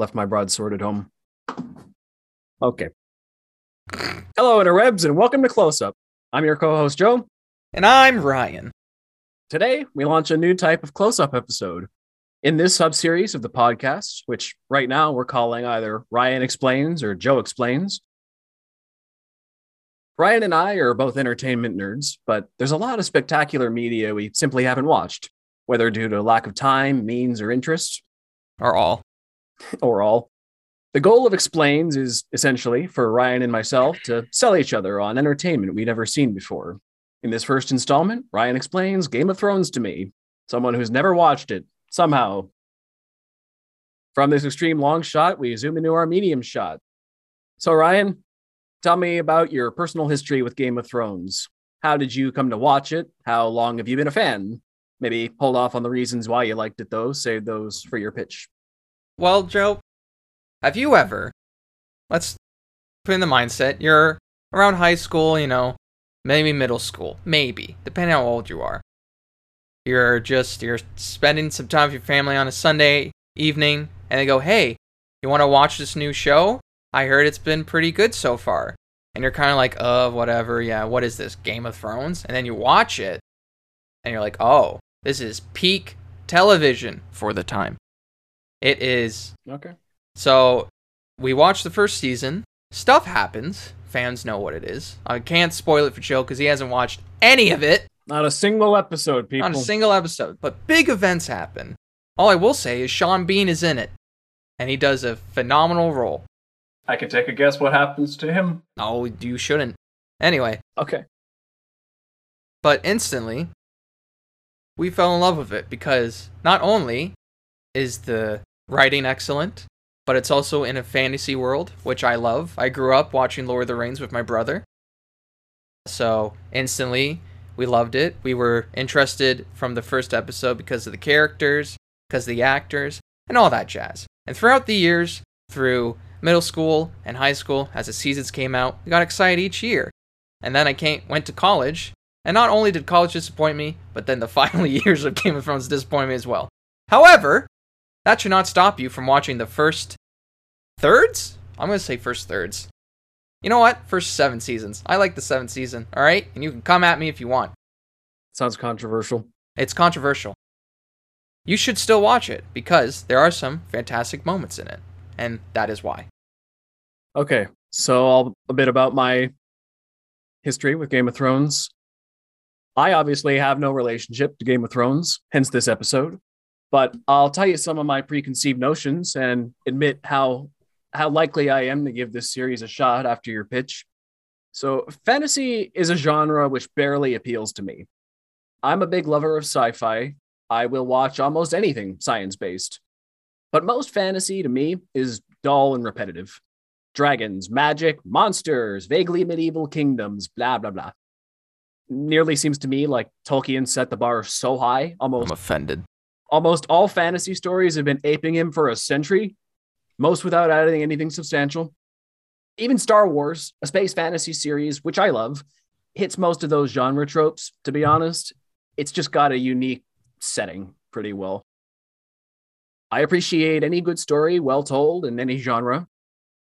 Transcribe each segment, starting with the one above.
left my broadsword at home. Okay. Hello, interwebs, and welcome to Close Up. I'm your co host, Joe. And I'm Ryan. Today, we launch a new type of close up episode. In this subseries of the podcast, which right now we're calling either Ryan Explains or Joe Explains, Ryan and I are both entertainment nerds, but there's a lot of spectacular media we simply haven't watched, whether due to lack of time, means, or interest, Or all. or all. The goal of Explains is essentially for Ryan and myself to sell each other on entertainment we'd never seen before. In this first installment, Ryan explains Game of Thrones to me, someone who's never watched it, somehow. From this extreme long shot, we zoom into our medium shot. So, Ryan, tell me about your personal history with Game of Thrones. How did you come to watch it? How long have you been a fan? Maybe hold off on the reasons why you liked it, though. Save those for your pitch. Well, Joe, have you ever, let's put in the mindset, you're around high school, you know, maybe middle school, maybe, depending how old you are. You're just, you're spending some time with your family on a Sunday evening, and they go, hey, you want to watch this new show? I heard it's been pretty good so far. And you're kind of like, uh, whatever, yeah, what is this, Game of Thrones? And then you watch it, and you're like, oh, this is peak television for the time. It is Okay. so we watched the first season. Stuff happens. Fans know what it is. I can't spoil it for Joe because he hasn't watched any of it. Not a single episode, people. Not a single episode. But big events happen. All I will say is Sean Bean is in it. And he does a phenomenal role. I can take a guess what happens to him. Oh, you shouldn't. Anyway, Okay. but instantly, we fell in love with it because not only is the writing excellent, but it's also in a fantasy world, which I love. I grew up watching Lord of the Rings with my brother. So instantly, we loved it. We were interested from the first episode because of the characters, because of the actors, and all that jazz. And throughout the years, through middle school and high school, as the seasons came out, we got excited each year. And then I came, went to college, and not only did college disappoint me, but then the final years of Game of Thrones disappointed me as well. However, that should not stop you from watching the first thirds? I'm going to say first thirds. You know what? First seven seasons. I like the seventh season, all right? And you can come at me if you want. Sounds controversial. It's controversial. You should still watch it because there are some fantastic moments in it, and that is why. Okay. So, I'll, a bit about my history with Game of Thrones. I obviously have no relationship to Game of Thrones, hence this episode. But I'll tell you some of my preconceived notions and admit how how likely I am to give this series a shot after your pitch. So, fantasy is a genre which barely appeals to me. I'm a big lover of sci-fi. I will watch almost anything science-based. But most fantasy to me is dull and repetitive. Dragons, magic, monsters, vaguely medieval kingdoms, blah blah blah. Nearly seems to me like Tolkien set the bar so high, almost I'm offended. Almost all fantasy stories have been aping him for a century, most without adding anything substantial. Even Star Wars, a space fantasy series, which I love, hits most of those genre tropes, to be honest. It's just got a unique setting pretty well. I appreciate any good story well told in any genre,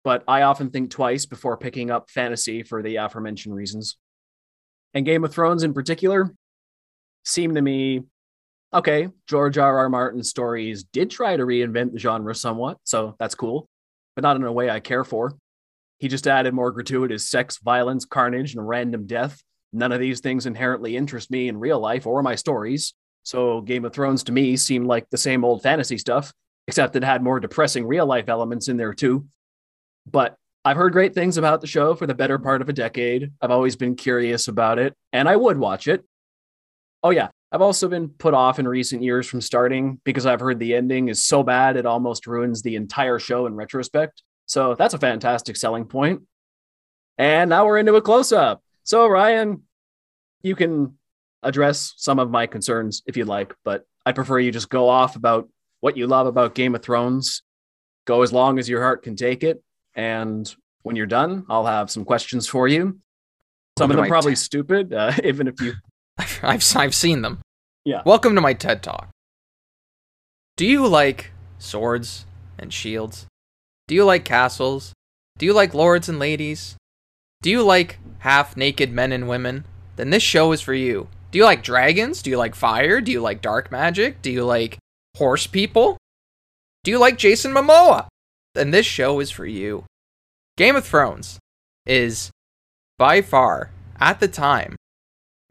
but I often think twice before picking up fantasy for the aforementioned reasons. And Game of Thrones in particular seem to me okay, George R. R. Martin's stories did try to reinvent the genre somewhat, so that's cool, but not in a way I care for. He just added more gratuitous sex, violence, carnage, and random death. None of these things inherently interest me in real life or my stories. So Game of Thrones to me seemed like the same old fantasy stuff, except it had more depressing real life elements in there too. But I've heard great things about the show for the better part of a decade. I've always been curious about it, and I would watch it. Oh, yeah. I've also been put off in recent years from starting because I've heard the ending is so bad it almost ruins the entire show in retrospect. So that's a fantastic selling point. And now we're into a close up. So, Ryan, you can address some of my concerns if you'd like, but I prefer you just go off about what you love about Game of Thrones. Go as long as your heart can take it. And when you're done, I'll have some questions for you. Some of them probably stupid, uh, even if you. I've, I've seen them. Yeah. Welcome to my TED Talk. Do you like swords and shields Do you like castles? Do you like lords and ladies? Do you like half naked men and women? Then this show is for you. Do you like dragons? Do you like fire? Do you like dark magic? Do you like horse people? Do you like Jason Momoa? Then this show is for you. Game of Thrones is by far, at the time,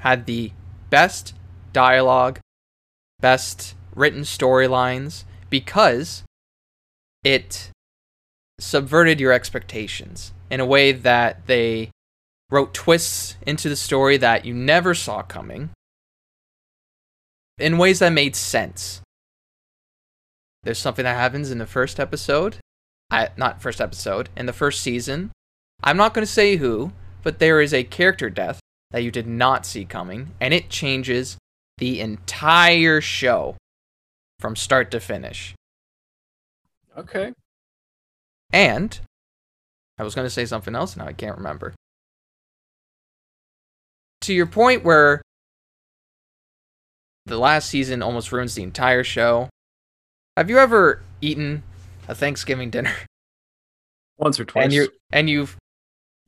had the best dialogue, best written storylines because it subverted your expectations in a way that they wrote twists into the story that you never saw coming in ways that made sense. There's something that happens in the first episode, I, not first episode, in the first season. I'm not going to say who, but there is a character death that you did not see coming, and it changes the entire show from start to finish. Okay. And I was going to say something else, now I can't remember. To your point where the last season almost ruins the entire show, have you ever eaten a Thanksgiving dinner? Once or twice. And you and you've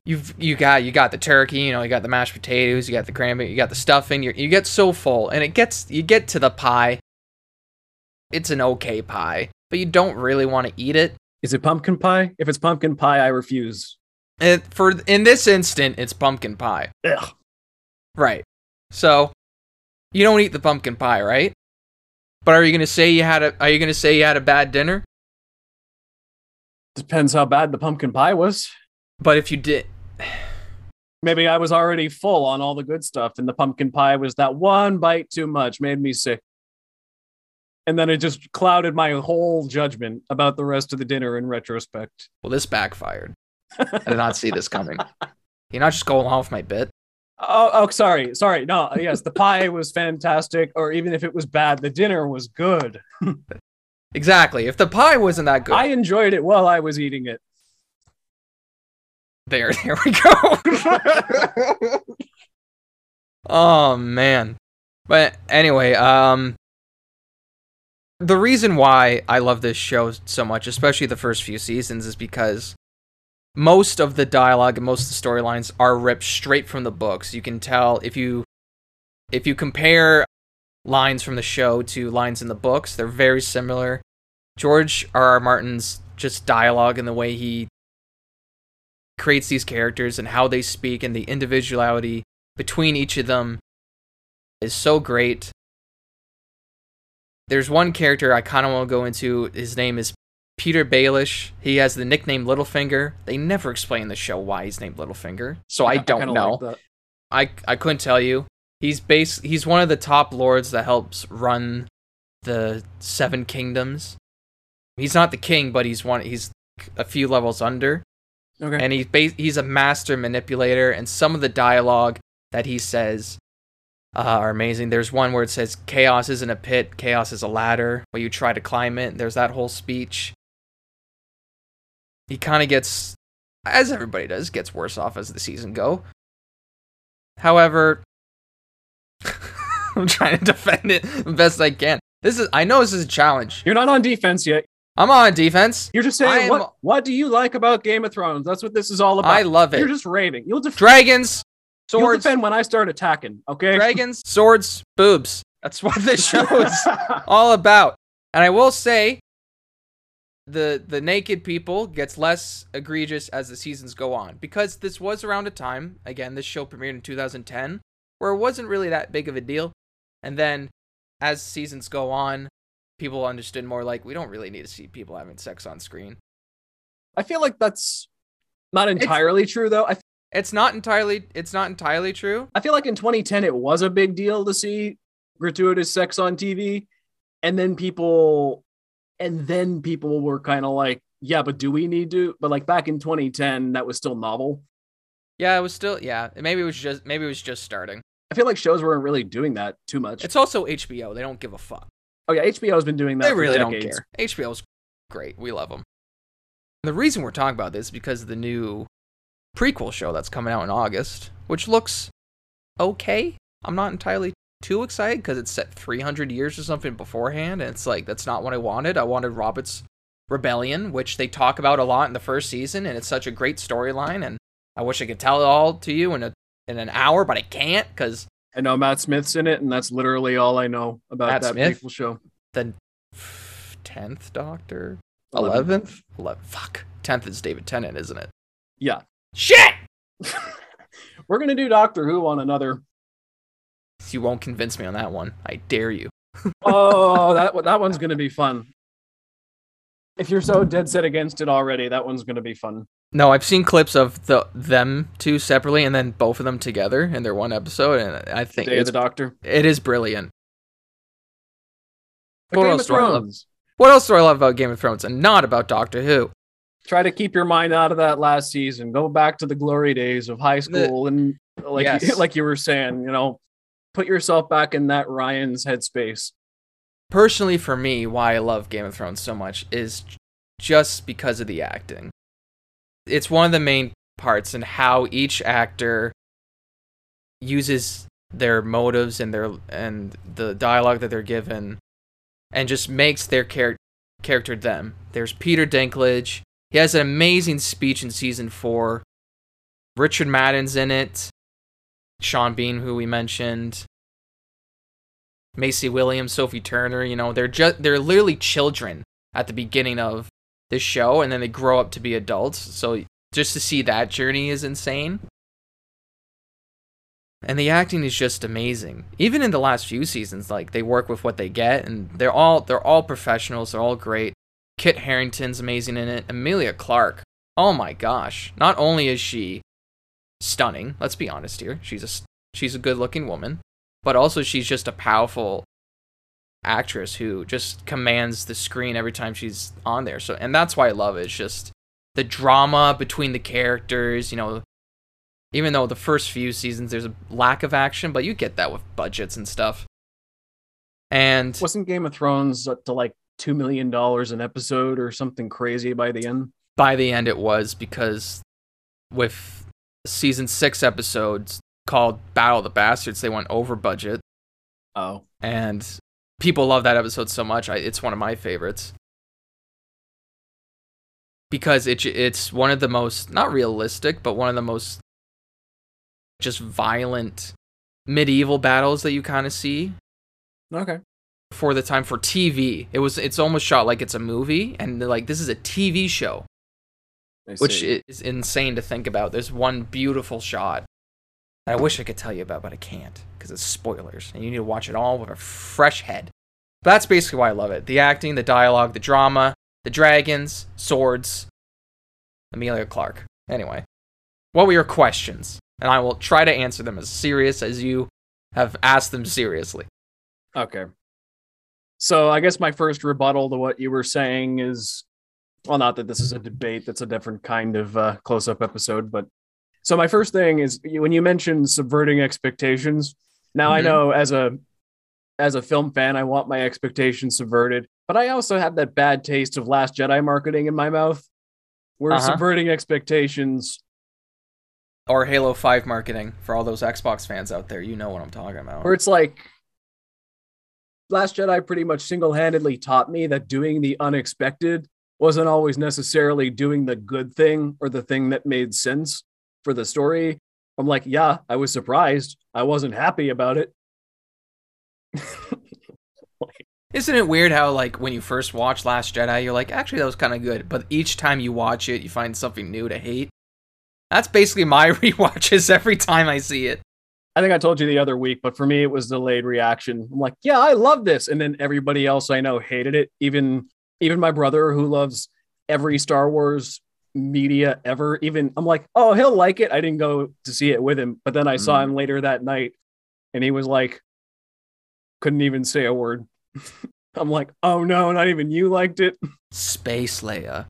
you've you got you got the turkey, you know, you got the mashed potatoes, you got the cranberry, you got the stuffing. You you get so full, and it gets you get to the pie. It's an okay pie, but you don't really want to eat it. Is it pumpkin pie? If it's pumpkin pie, I refuse. It, for in this instant, it's pumpkin pie. Ugh. Right. So you don't eat the pumpkin pie, right? But are you gonna say you had a? Are you gonna say you had a bad dinner? Depends how bad the pumpkin pie was. But if you did, Maybe I was already full on all the good stuff, and the pumpkin pie was that one bite too much, made me sick. And then it just clouded my whole judgment about the rest of the dinner in retrospect. well, this backfired. I did not see this coming. You're not just going off my bit. Oh, oh, sorry, sorry. No, yes, the pie was fantastic, or even if it was bad, the dinner was good. Exactly. If the pie wasn't that good, I enjoyed it while I was eating it. There, there we go. oh man. But anyway, um the reason why I love this show so much, especially the first few seasons, is because most of the dialogue and most of the storylines are ripped straight from the books. You can tell if you if you compare lines from the show to lines in the books, they're very similar. George R. R. Martin's just dialogue and the way he creates these characters and how they speak and the individuality between each of them is so great. There's one character I kind of want to go into. His name is Petyr Baelish. He has the nickname Littlefinger. They never explain in the show why he's named Littlefinger, so I don't kinda know. like. I I couldn't tell you. He's base he's one of the top lords that helps run the Seven Kingdoms. He's not the king, but he's one he's a few levels under. Okay. And he's bas- he's a master manipulator and some of the dialogue that he says uh, are amazing. There's one where it says chaos isn't a pit, chaos is a ladder, where you try to climb it. There's that whole speech. He kind of gets as everybody does, gets worse off as the season go. However, I'm trying to defend it the best I can. This is I know this is a challenge. You're not on defense yet. I'm on defense. You're just saying am- what what do you like about Game of Thrones? That's what this is all about. I love it. You're just raving. You'll, defend Dragons, you'll swords, defend when I start attacking, okay? dragons, swords, boobs. That's what this show is all about. And I will say the the naked people gets less egregious as the seasons go on because this was around a time again this show premiered in 2010 where it wasn't really that big of a deal and then as seasons go on people understood more like we don't really need to see people having sex on screen I feel like that's not entirely true though. I it's not entirely it's not entirely true I feel like in 2010 it was a big deal to see gratuitous sex on TV, and then people, and then people were kind of like, yeah, but do we need to? But like back in 2010, that was still novel. yeah it was still yeah maybe it was just maybe it was just starting I feel like shows weren't really doing that too much. it's also hbo they don't give a fuck oh yeah, HBO's been doing that. they really don't care. HBO's great. We love them. The reason we're talking about this is because of the new prequel show that's coming out in August, which looks okay. I'm not entirely too excited because it's set 300 years or something beforehand, and it's like that's not what I wanted. I wanted Robert's rebellion, which they talk about a lot in the first season, and it's such a great storyline. And I wish I could tell it all to you in a in an hour, but I can't because I know Matt Smith's in it, and that's literally all I know about Matt that Smith? beautiful show. the tenth Doctor, eleventh. Fuck, tenth is David Tennant, isn't it? Yeah. Shit. We're gonna do Doctor Who on another. You won't convince me on that one. I dare you. Oh, that that one's gonna be fun. If you're so dead set against it already, that one's gonna be fun. No, I've seen clips of the them two separately and then both of them together in their one episode, and I think Day of it's, the Doctor. it is brilliant. But What Game else of do I love? What else do I love about Game of Thrones and not about Doctor Who? Try to keep your mind out of that last season. Go back to the glory days of high The- school, and like Yes. like you were saying, you know, put yourself back in that Ryan's headspace. Personally, for me, why I love Game of Thrones so much is just because of the acting. It's one of the main parts and how each actor uses their motives and their and the dialogue that they're given and just makes their char- character them. There's Peter Dinklage. He has an amazing speech in season 4. Richard Madden's in it. Sean Bean who we mentioned. Maisie Williams, Sophie Turner, you know, they're just they're literally children at the beginning of this show and then they grow up to be adults. So just to see that journey is insane. And the acting is just amazing. Even in the last few seasons, like they work with what they get and they're all they're all professionals, they're all great. Kit Harington's amazing in it. Emilia Clarke. Oh my gosh. Not only is she stunning, let's be honest here. She's a she's a good-looking woman but also she's just a powerful actress who just commands the screen every time she's on there. So and that's why I love it. It's just the drama between the characters, you know, even though the first few seasons there's a lack of action, but you get that with budgets and stuff. And Wasn't Game of Thrones up to like two million dollars an episode or something crazy by the end? by the end it was because with season 6 episodes called Battle of the Bastards, they went over budget Oh, and people love that episode so much. I, it's one of my favorites because it it's one of the most not realistic, but one of the most just violent medieval battles that you kind of see okay. for the time for TV. It was it's almost shot like it's a movie, and like this is a TV show, I which see. is insane to think about. There's one beautiful shot I wish I could tell you about, but I can't because it's spoilers, and you need to watch it all with a fresh head. But that's basically why I love it: the acting, the dialogue, the drama, the dragons, swords. Emilia Clarke. Anyway, what were your questions? And I will try to answer them as serious as you have asked them seriously. Okay. So I guess my first rebuttal to what you were saying is well, not that this is a debate, that's a different kind of uh, close up episode. But so my first thing is when you mentioned subverting expectations, now I Mhm. know as a as a film fan, I want my expectations subverted, but I also have that bad taste of Last Jedi marketing in my mouth. Where Uh-huh. subverting expectations or Halo 5 marketing for all those Xbox fans out there. You know what I'm talking about. where it's like Last Jedi pretty much single handedly taught me that doing the unexpected wasn't always necessarily doing the good thing or the thing that made sense for the story. I'm like, yeah, I was surprised. I wasn't happy about it. Isn't it weird how like when you first watch Last Jedi, you're like, actually that was kind of good, but each time you watch it, you find something new to hate. That's basically my rewatches every time I see it. I think I told you the other week, but for me, it was delayed reaction. I'm like, yeah, I love this. And then everybody else I know hated it. Even even my brother who loves every Star Wars media ever. Even I'm like, oh, he'll like it. I didn't go to see it with him, but then I saw Mm. him later that night and he was like, couldn't even say a word. I'm like, oh no, not even you liked it. Space Leia.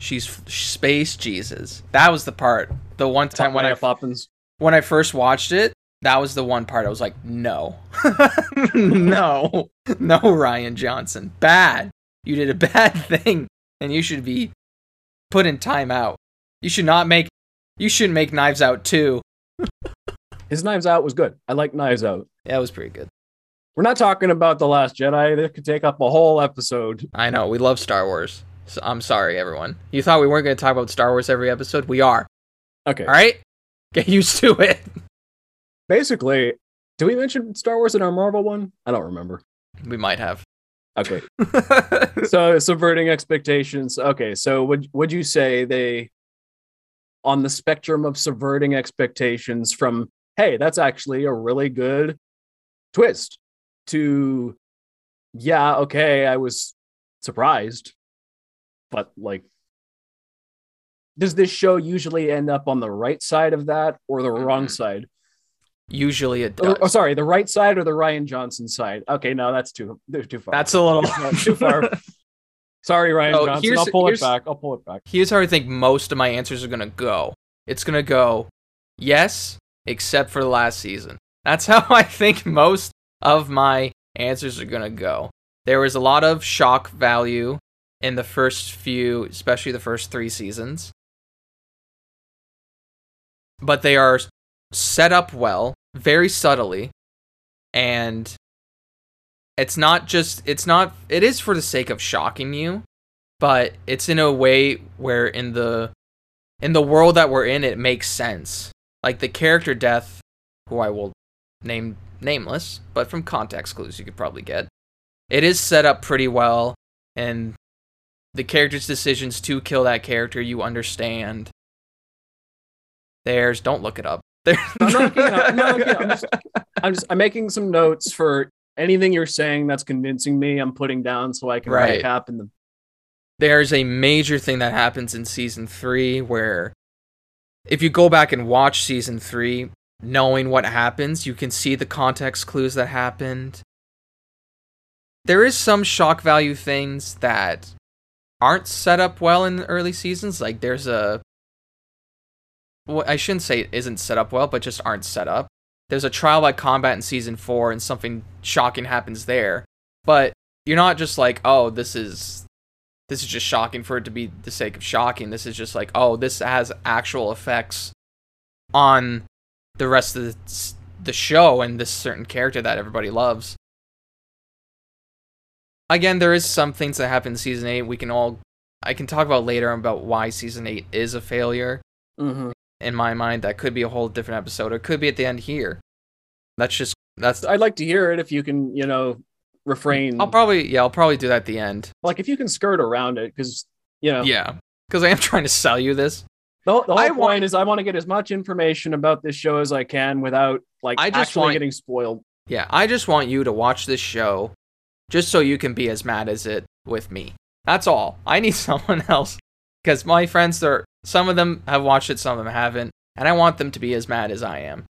She's f- Space Jesus. That was the part. The one time when I Poppins. when I first watched it, that was the one part I was like, no, no, no, Rian Johnson, bad. You did a bad thing, and you should be put in timeout. You should not make. You shouldn't make Knives Out too. His Knives Out was good. I like Knives Out. Yeah, it was pretty good. We're not talking about The Last Jedi. That could take up a whole episode. I know we love Star Wars. So I'm sorry, everyone. You thought we weren't going to talk about Star Wars every episode? We are. Okay. All right, get used to it. Basically, do we mention Star Wars in our Marvel one? I don't remember. We might have. Okay. so subverting expectations. Okay, so would would you say they on the spectrum of subverting expectations from hey, that's actually a really good twist to yeah, okay, I was surprised. But like does this show usually end up on the right side of that or the wrong Mhm. side? Usually it oh, does. Or, oh, sorry, the right side or the Rian Johnson side? Okay, no, that's too they're too far. That's a little too far. Sorry, Ryan Oh, Johnson. here's- I'll pull it back. I'll pull it back. Here's how I think most of my answers are gonna go. It's gonna go yes, except for the last season. That's how I think most of my answers are gonna go. There was a lot of shock value in the first few, especially the first three seasons. But they are set up well, very subtly, and it's not just it's not it is for the sake of shocking you, but it's in a way where in the in the world that we're in it makes sense. Like the character death, who I will name nameless, but from context clues you could probably get. It is set up pretty well and the character's decisions to kill that character you understand. There's don't look it up. There I'm not looking up. I'm not looking up. I'm just- I'm just I'm making some notes for anything you're saying that's convincing me. I'm putting down so I can Right. recap in the there's a major thing that happens in season three where if you go back and watch season three, knowing what happens, you can see the context clues that happened. There is some shock value things that aren't set up well in the early seasons. Like there's a well, I shouldn't say it isn't set up well, but just aren't set up. There's a trial by combat in season four, and something shocking happens there. But you're not just like, oh, this is this is just shocking for it to be the sake of shocking. This is just like, oh, this has actual effects on the rest of the, the show and this certain character that everybody loves. Again, there is some things that happen in season eight. We can all, I can talk about later about why season eight is a failure Mhm. In my mind. That could be a whole different episode, it could be at the end here. That's just that's. I'd like to hear it if you can, you know, refrain. I'll probably yeah, I'll probably do that at the end. like if you can skirt around it, because you know, Yeah, because I am trying to sell you this. the, whole- the whole I point want- is I want to get as much information about this show as I can without like I just actually want- getting spoiled. Yeah, I just want you to watch this show just so you can be as mad as it with me. That's all. I need someone else because my friends are some of them have watched it, some of them haven't, and I want them to be as mad as I am.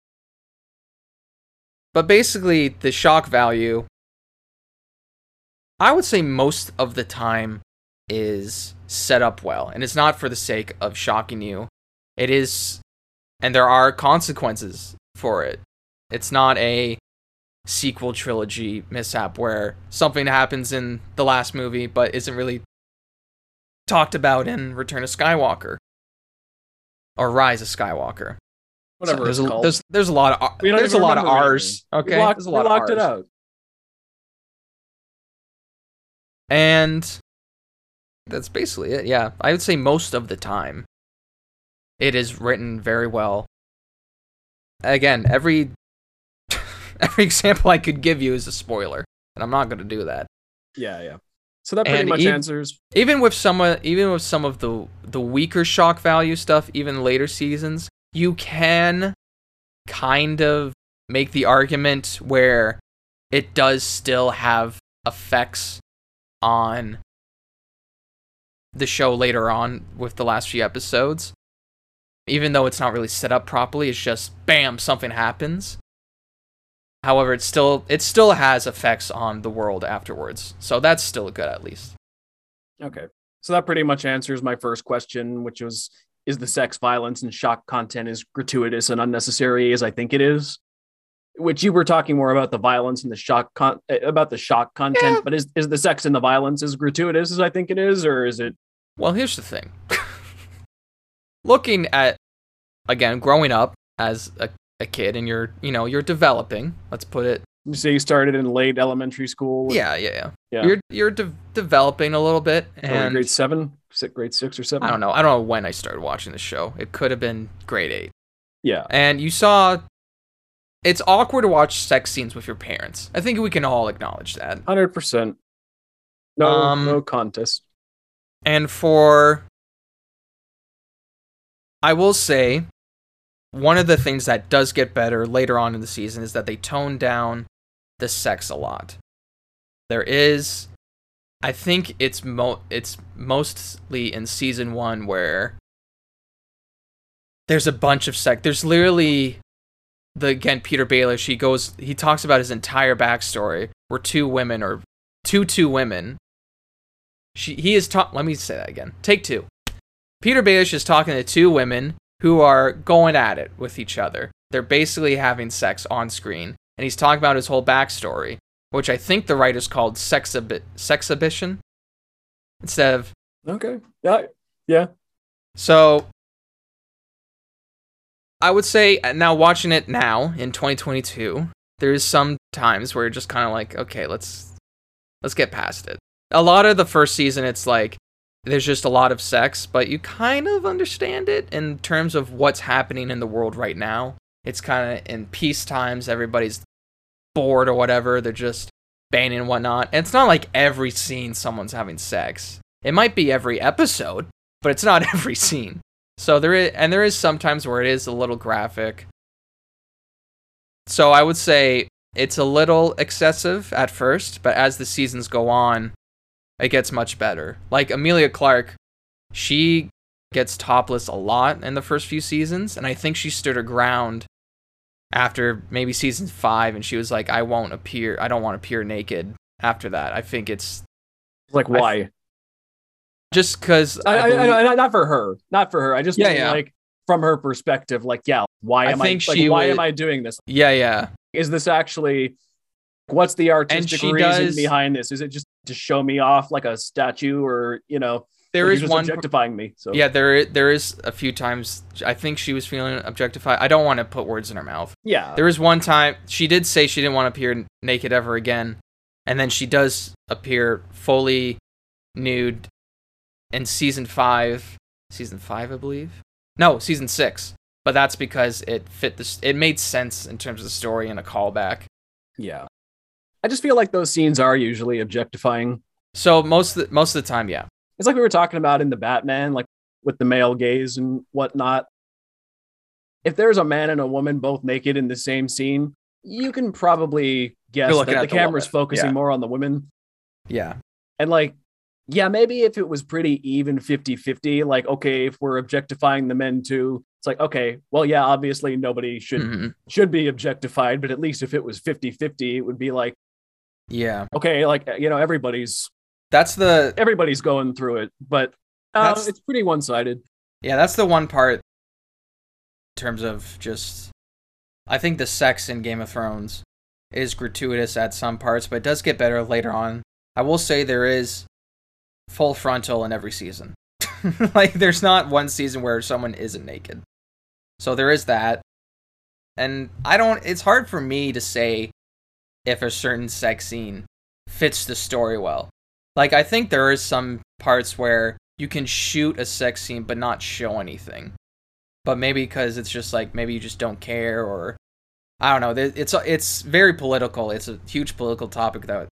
But basically, the shock value I would say most of the time is set up well, and it's not for the sake of shocking you. It is and there are consequences for it. It's not a sequel trilogy mishap where something happens in the last movie but isn't really talked about in Return of Skywalker or Rise of Skywalker. Whatever there's it's a. There's, there's a lot of there's a lot of R's. anything. Okay, we locked, there's a we lot locked of it Rs. out. And that's basically it. Yeah, I would say most of the time it is written very well. Again, every every example I could give you is a spoiler, and I'm not going to do that. Yeah, yeah. So that pretty And much ev- answers. Even with some uh, even with some of the the weaker shock value stuff, even later seasons, you can kind of make the argument where it does still have effects on the show later on with the last few episodes. Even though it's not really set up properly, it's just bam, something happens. However, it still it still has effects on the world afterwards. So that's still good at least. Okay. So that pretty much answers my first question, which was is the sex violence and shock content as gratuitous and unnecessary as I think it is? Which you were talking more about the violence and the shock con- eh, about the shock content, Yeah. but is is the sex and the violence as gratuitous as I think it is, or is it Well, here's the thing. Looking at again, growing up as a, a kid and you're, you know, you're developing, let's put it You say you started in late elementary school. Yeah, yeah, yeah. Yeah. You're you're de- developing a little bit, and grade seven, six, grade six or seven. I don't know. I don't know when I started watching the show. It could have been grade eight. Yeah. And you saw. It's awkward to watch sex scenes with your parents. I think we can all acknowledge that. Hundred percent. No, Um, no contest. And for. I will say, one of the things that does get better later on in the season is that they tone down the sex a lot. There is. I think it's mo it's mostly in season one where there's a bunch of sex. There's literally the again Petyr Baelish. He goes he talks about his entire backstory where two women or two two women. She he is ta- Let me say that again. Take two. Petyr Baelish is talking to two women who are going at it with each other. They're basically having sex on screen, and he's talking about his whole backstory, which I think the writers called sexabi- sexhibition instead of Okay. Yeah. Yeah. so I would say uh, now watching it now in 2022, there's some times where you're just kind of like, okay, let's let's get past it. A lot of the first season, it's like there's just a lot of sex, but you kind of understand it in terms of what's happening in the world right now. It's kind of in peace times, everybody's bored or whatever. They're just banging and whatnot. And it's not like every scene someone's having sex. It might be every episode, but it's not every scene. So there is, and there is sometimes where it is a little graphic. So I would say it's a little excessive at first, but as the seasons go on, it gets much better. Like Emilia Clarke, she gets topless a lot in the first few seasons, and I think she stood her ground after maybe season five, and she was like, "I won't appear. I don't want to appear naked." After that, I think it's Like I- why? just because I, I, I, I- not for her. Not for her. I just Yeah, mean, yeah. like from her perspective. Like, yeah, why I am think I? Like, she why would- am I doing this? yeah, yeah. Is this actually? What's the artistic reason does- behind this? Is it just to show me off like a statue, or you know, There is one. objectifying me? So Yeah, there there is a few times I think she was feeling objectified. I don't want to put words in her mouth. yeah, There was one time she did say she didn't want to appear naked ever again, and then she does appear fully nude in season five. Season five, I believe. No, season six. But that's because it fit this. It made sense in terms of the story and a callback. yeah. I just feel like those scenes are usually objectifying. So most of the, most of the time, yeah, It's like we were talking about in the Batman, like with the male gaze and whatnot. If there's a man and a woman both naked in the same scene, you can probably guess that the the camera's woman, focusing yeah. more on the women. yeah, And like, yeah, maybe if it was pretty even 50 50, like, okay, if we're objectifying the men too, it's like, okay, well, yeah, obviously nobody should Mhm. should be objectified, but at least if it was 50 50, it would be like, yeah. okay, like, you know, everybody's That's the everybody's going through it, but uh, it's pretty one sided. Yeah, that's the one part in terms of just I think the sex in Game of Thrones is gratuitous at some parts, but it does get better later on. I will say there is full frontal in every season. like there's not one season where someone isn't naked. So there is that. And I don't it's hard for me to say if a certain sex scene fits the story well. Like I think there is some parts where you can shoot a sex scene but not show anything. But maybe because it's just like maybe you just don't care or I don't know. It's it's very political. It's a huge political topic that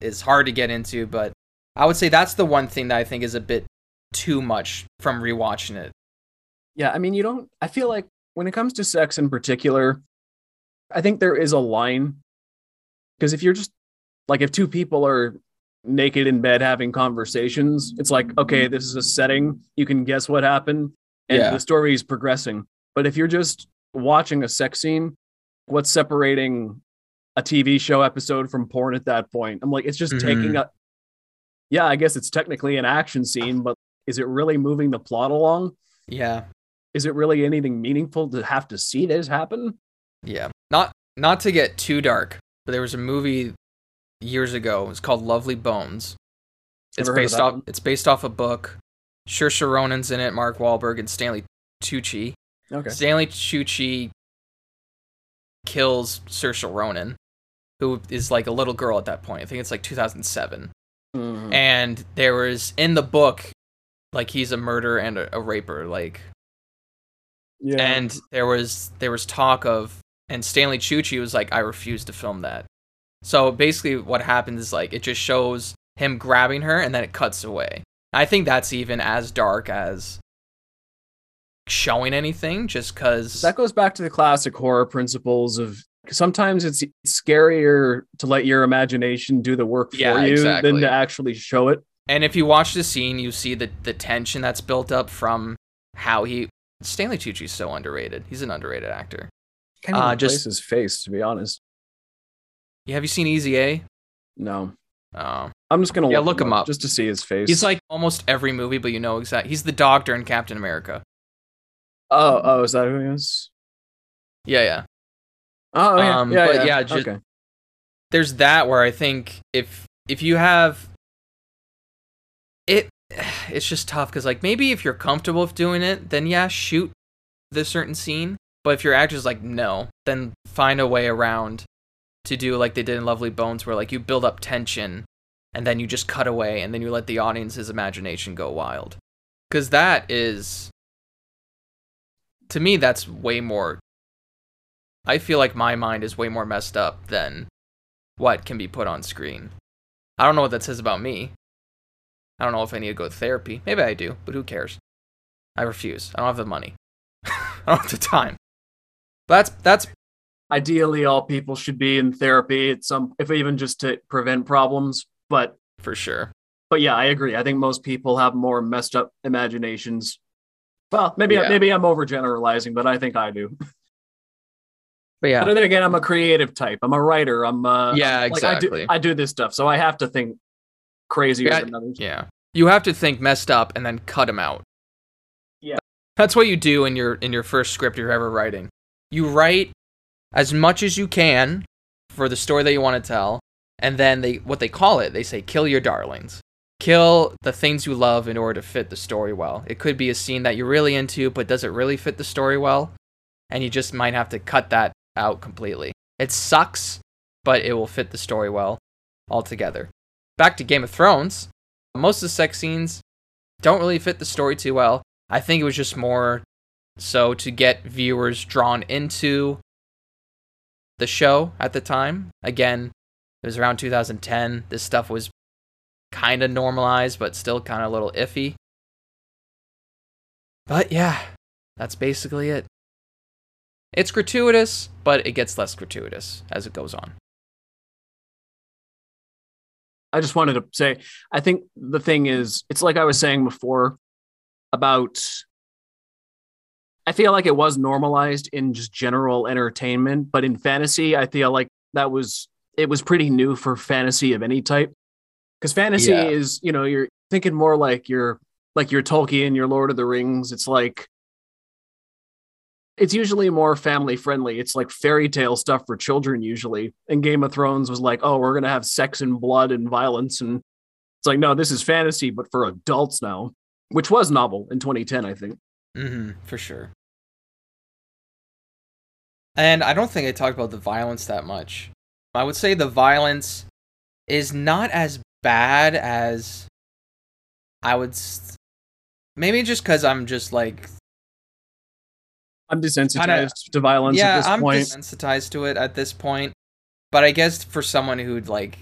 is hard to get into, but I would say that's the one thing that I think is a bit too much from rewatching it. Yeah, I mean, you don't. I feel like when it comes to sex in particular, I think there is a line because if you're just like if two people are naked in bed having conversations, it's like okay, this is a setting. You can guess what happened, and Yeah. the story is progressing. But if you're just watching a sex scene, what's separating a TV show episode from porn at that point? I'm like, it's just taking mm-hmm. a. Yeah, I guess it's technically an action scene, but is it really moving the plot along? Yeah. is it really anything meaningful to have to see this happen? Yeah. Not not to get too dark, but there was a movie years ago. It's called Lovely Bones. It's Never based off one. it's based off a book. Saoirse Ronan's in it, Mark Wahlberg and Stanley Tucci. Okay. Stanley Tucci kills Saoirse Ronan who is like a little girl at that point. I think it's like 2007. Mhm. And there was in the book, like he's a murderer and a, a raper, like yeah. and there was there was talk of and Stanley Tucci was like I refuse to film that. So basically what happens is like it just shows him grabbing her and then it cuts away. I think that's even as dark as showing anything just cuz that goes back to the classic horror principles of sometimes it's scarier to let your imagination do the work for Yeah, you exactly. than to actually show it. and if you watch the scene you see the the tension that's built up from how he Stanley Tucci's so underrated. He's an underrated actor. Can't Uh, just- his face, to be honest. Yeah, have you seen Easy A? No, Oh. I'm just gonna Yeah, look him up. just to see his face. He's like almost every movie, but you know exactly. He's the doctor in Captain America. oh, oh, is that who he is? Yeah, yeah. Oh, yeah, Um, yeah, but yeah. yeah, just- okay. there's that where I think if if you have it, it's just tough because like maybe if you're comfortable with doing it, then yeah, shoot the certain scene. But if your actor's like no, then find a way around to do like they did in Lovely Bones, where like you build up tension and then you just cut away and then you let the audience's imagination go wild. Because that is, to me, that's way more. I feel like my mind is way more messed up than what can be put on screen. I don't know what that says about me. I don't know if I need to go to therapy. Maybe I do, but who cares? I refuse. I don't have the money. I don't have the time. That's that's Ideally, all people should be in therapy at some, if even just to prevent problems. But, for sure. but yeah, I agree. I think most people have more messed up imaginations. Well, maybe Yeah. maybe I'm overgeneralizing, but I think I do. But yeah, But then again, I'm a creative type. I'm a writer. I'm uh, Yeah, like, I exactly. do, I do this stuff, so I have to think crazier Yeah, than others. yeah. You have to think messed up and then cut them out. Yeah. That's what you do in your in your first script you're ever writing. You write as much as you can for the story that you want to tell, and then they what they call it, they say kill your darlings. Kill the things you love in order to fit the story well. It could be a scene that you're really into, but does it really fit the story well? And you just might have to cut that out completely. It sucks, but it will fit the story well altogether. Back to Game of Thrones, most of the sex scenes don't really fit the story too well. I think it was just more so to get viewers drawn into the show at the time. Again, it was around 2010. This stuff was kind of normalized, but still kind of a little iffy. But yeah, that's basically it. It's gratuitous, but it gets less gratuitous as it goes on. I just wanted to say, I think the thing is, it's like I was saying before about. I feel like it was normalized in just general entertainment, but in fantasy, I feel like that was it was pretty new for fantasy of any type. Because fantasy Yeah. is, you know, you're thinking more like your like your Tolkien, your Lord of the Rings. It's like it's usually more family friendly. It's like fairy tale stuff for children usually. And Game of Thrones was like, oh, we're gonna have sex and blood and violence, and it's like, no, this is fantasy, but for adults now, which was novel in 2010, I think. Mm-hmm, for sure. And I don't think I talked about the violence that much. I would say the violence is not as bad as I would. S- Maybe just because I'm just like, I'm desensitized to violence yeah, at this point. I'm point. desensitized to it at this point. But I guess for someone who like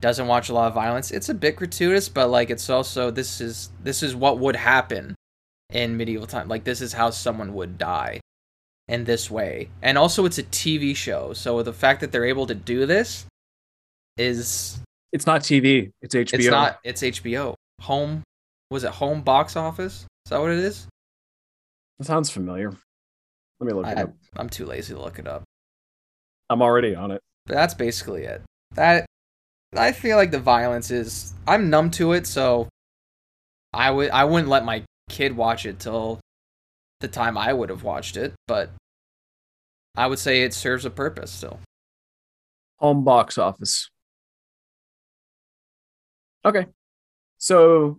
doesn't watch a lot of violence, it's a bit gratuitous. But like, it's also this is this is what would happen in medieval time. Like, this is how someone would die in this way. And also, it's a TV show, so the fact that they're able to do this is It's not TV. It's HBO. it's not it's HBO home. Was it home box office? Is that what it is? It sounds familiar. Let me look it I, up. I'm too lazy to look it up. I'm already on it. But that's basically it. That I feel like the violence is I'm numb to it, so I would I wouldn't let my kid watch it till the time I would have watched it, but I would say it serves a purpose still. Home box office. Okay. So,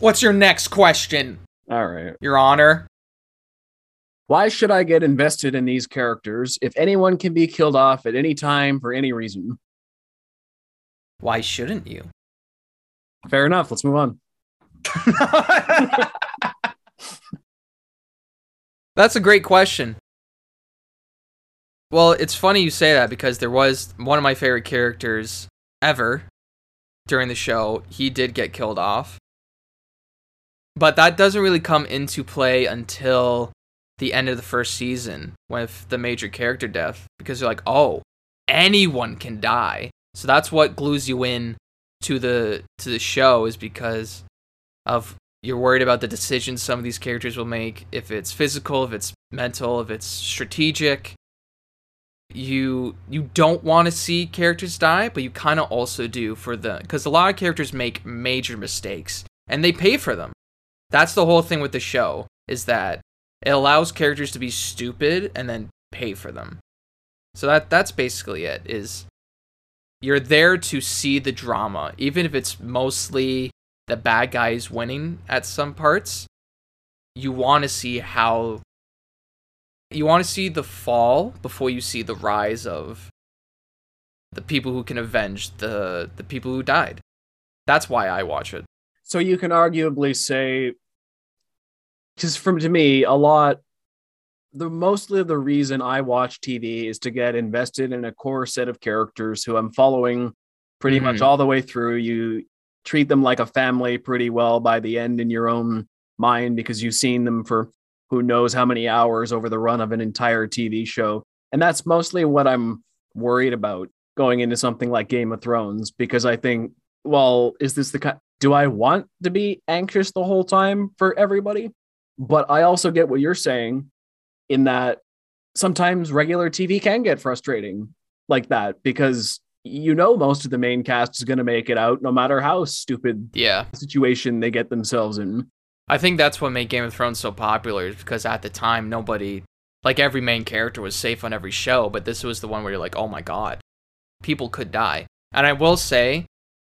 What's your next question, all right. Your Honor? Why should I get invested in these characters if anyone can be killed off at any time for any reason? Why shouldn't you? Fair enough. Let's move on. That's a great question. Well, it's funny you say that because there was one of my favorite characters ever during the show. He did get killed off. But that doesn't really come into play until the end of the first season with the major character death because you're like, "Oh, anyone can die." So that's what glues you in to the to the show is because of you're worried about the decisions some of these characters will make if it's physical, if it's mental, if it's strategic. You you don't want to see characters die, but you kind of also do for the cuz a lot of characters make major mistakes and they pay for them. That's the whole thing with the show is that it allows characters to be stupid and then pay for them. So that that's basically it is you're there to see the drama even if it's mostly the bad guys winning at some parts. You want to see how you want to see the fall before you see the rise of the people who can avenge the the people who died. That's why I watch it. So you can arguably say, because from to me, a lot, the mostly the reason I watch TV is to get invested in a core set of characters who I'm following pretty much Mhm. all the way through. You treat them like a family pretty well by the end in your own mind because you've seen them for who knows how many hours over the run of an entire TV show. And that's mostly what I'm worried about going into something like Game of Thrones because I think, well, is this the kind do I want to be anxious the whole time for everybody? But I also get what you're saying in that sometimes regular TV can get frustrating like that because you know most of the main cast is going to make it out no matter how stupid Yeah. situation they get themselves in. I think that's what made Game of Thrones so popular is because at the time nobody like every main character was safe on every show, but this was the one where you're like, "Oh my god. People could die." And I will say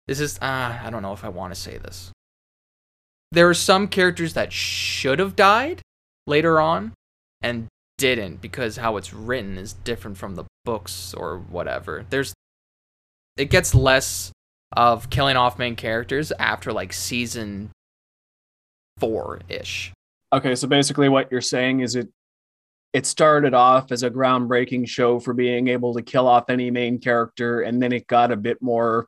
this is uh, I don't know if I want to say this. There are some characters that should have died later on and didn't because how it's written is different from the books or whatever. There's it gets less of killing off main characters after like season 4ish. Okay, so basically what you're saying is it it started off as a groundbreaking show for being able to kill off any main character and then it got a bit more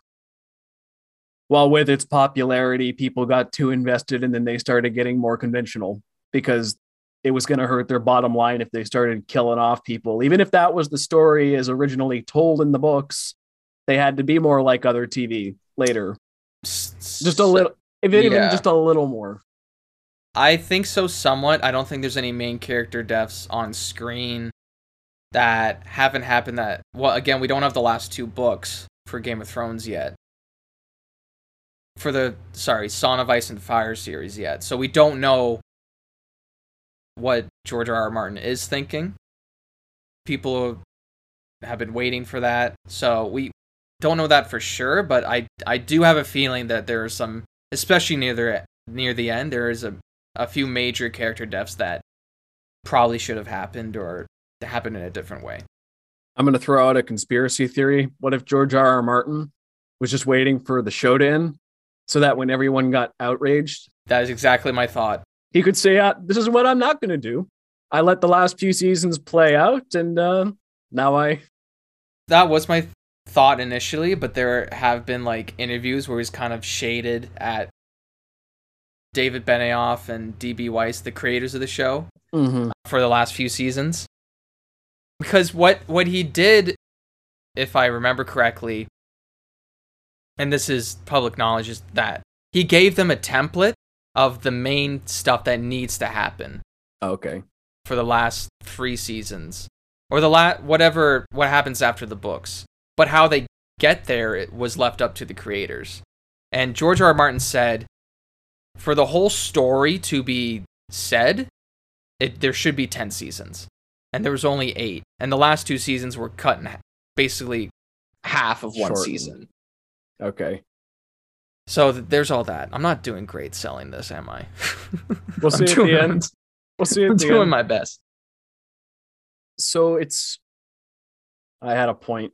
well with its popularity people got too invested and then they started getting more conventional because it was going to hurt their bottom line if they started killing off people even if that was the story as originally told in the books they had to be more like other tv later just a little if even Yeah. just a little more I think so somewhat. I don't think there's any main character deaths on screen that haven't happened that well again, we don't have the last two books for Game of Thrones yet. For the sorry, Song of Ice and Fire series yet. So we don't know what George R. R. Martin is thinking. People have been waiting for that. So we don't know that for sure, but I I do have a feeling that there are some especially near the near the end there is a a few major character deaths that probably should have happened or happened in a different way. I'm going to throw out a conspiracy theory. What if George R. R. Martin was just waiting for the show to end so that when everyone got outraged, That is exactly my thought. he could say, ah, This is what I'm not going to do. I let the last few seasons play out, and uh, now I. That was my thought initially, but there have been like interviews where he's kind of shaded at David Benioff and DB Weiss, the creators of the show, Mhm. for the last few seasons. Because what what he did, if I remember correctly, and this is public knowledge, is that he gave them a template of the main stuff that needs to happen Okay. for the last three seasons, or the la- whatever what happens after the books. But how they get there it was left up to the creators. And George R. R. Martin said, for the whole story to be said, it there should be ten seasons, and there was only eight, and the last two seasons were cut in basically half of one Shortened. season. Okay. So th- there's all that. I'm not doing great selling this, am I? We'll see at doing- the end. We'll see I'm the doing end. my best. so it's I had a point.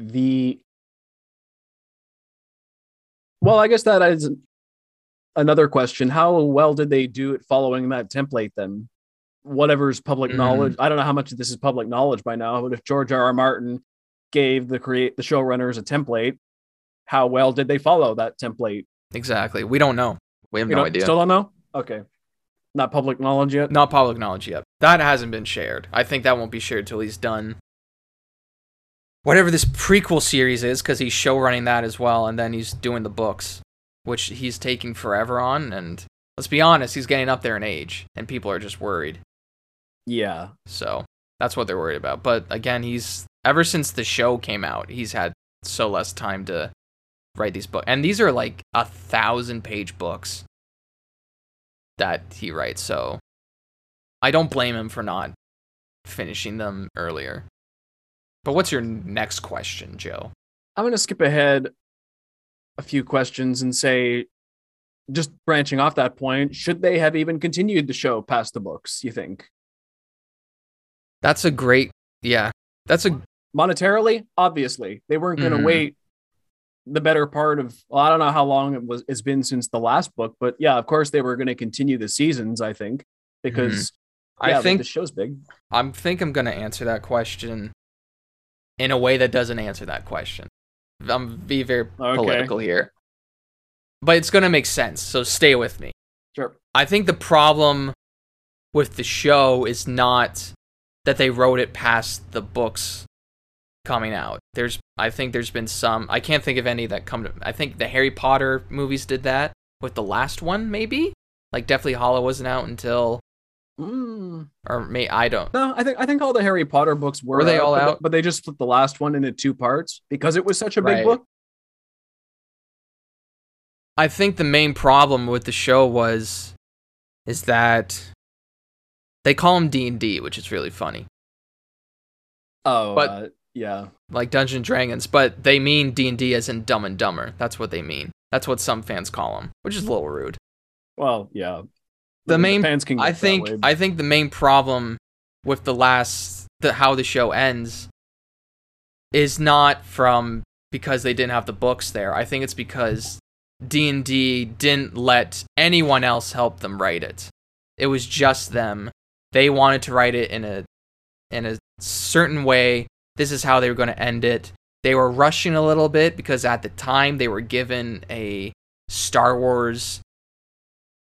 The well, I guess that is another question. How well did they do it following that template then? Whatever's public Mhm. knowledge. I don't know how much of this is public knowledge by now, but if George R. R. Martin gave the create the showrunners a template, how well did they follow that template? Exactly. We don't know. We have You no idea. Still don't know? Okay. Not public knowledge yet? Not public knowledge yet. That hasn't been shared. I think that won't be shared till he's done whatever this prequel series is, because he's show running that as well, and then he's doing the books, which he's taking forever on. And let's be honest, he's getting up there in age, and people are just worried. Yeah. So that's what they're worried about. But again, he's ever since the show came out, he's had so less time to write these books, and these are like a thousand page books that he writes. So I don't blame him for not finishing them earlier. But what's your next question, Joe? I'm going to skip ahead a few questions and say, just branching off that point, should they have even continued the show past the books, you think? That's a great, yeah. That's a Monetarily, obviously, they weren't going to Mhm. wait the better part of, well, I don't know how long it was, it's been since the last book, but yeah, of course, they were going to continue the seasons, I think, because I yeah, the- think the show's big. I think I'm gonna answer that question in a way that doesn't answer that question. I'm be very Okay. political here, but it's gonna make sense. So stay with me. Sure. I think the problem with the show is not that they wrote it past the books coming out. There's, I think there's been some. I can't think of any that come to. I think the Harry Potter movies did that with the last one, maybe. Like Deathly Hollow wasn't out until, Mm, or may I don't. no, I think I think all the Harry Potter books were, Were they all but, out? but they just split the last one into two parts because it was such a big Right. book. I think the main problem with the show was is that they call him D and D, which is really funny, Oh, But- uh, yeah. like Dungeons and Dragons, but they mean D and D as in Dumb and Dumber. That's what they mean. That's what some fans call him, which is a little rude. Well, yeah. The main-. Get I think way. I think the main problem with the last the how the show ends is not from because they didn't have the books there. I think it's because D&D didn't let anyone else help them write it. It was just them. They wanted to write it in a in a certain way. This is how they were going to end it. They were rushing a little bit because at the time they were given a Star Wars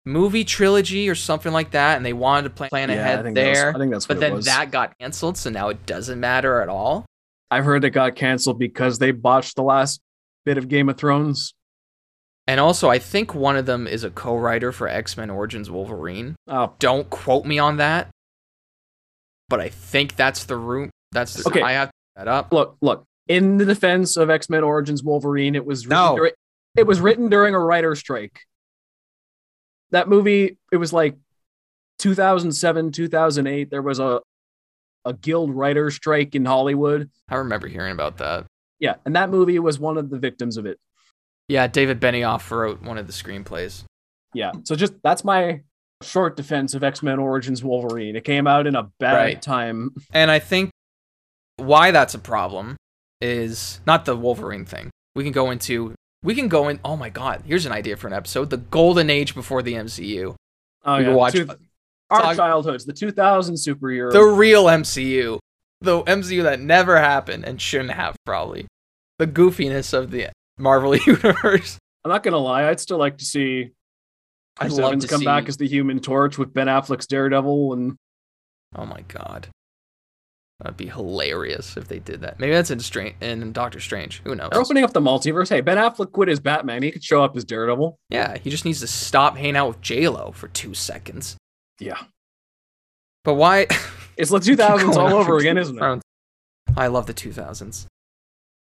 movie trilogy or something like that, and they wanted to plan, plan Yeah, I ahead think that was- there. I think that's what but it then was. that got canceled, so now it doesn't matter at all. I've heard it got canceled because they botched the last bit of Game of Thrones. And also, I think one of them is a co-writer for X Men Origins Wolverine. Oh, Don't quote me on that, but I think that's the room. That's the, Okay. I have to that up. look, look. In the defense of X Men Origins Wolverine, it was written No. dur- it was written during a writer's strike. That movie, it was like 2007, 2008. There was a a guild writer strike in Hollywood. I remember hearing about that. Yeah, and that movie was one of the victims of it. Yeah, David Benioff wrote one of the screenplays. Yeah. So just that's my short defense of X Men Origins Wolverine. It came out in a bad Right. time. And I think why that's a problem is not the Wolverine thing. We can go into we can go in oh my god, here's an idea for an episode. The golden age before the MCU. Oh, We yeah. watch Two- our talk- childhoods, the 2000 superhero. the real MCU. The MCU that never happened and shouldn't have probably. The goofiness of the Marvel universe. I'm not gonna lie, I'd still like to see I'd Chris love Evans to come see back as the Human Torch with Ben Affleck's Daredevil, and Oh my god. That'd be hilarious if they did that. Maybe that's in Strange in Doctor Strange. Who knows? they're opening up the multiverse. Hey, Ben Affleck quit as Batman. He could show up as Daredevil. Yeah, he just needs to stop hanging out with J Lo for two seconds. Yeah, But why? it's the 2000s all over again, isn't it? I love the 2000s.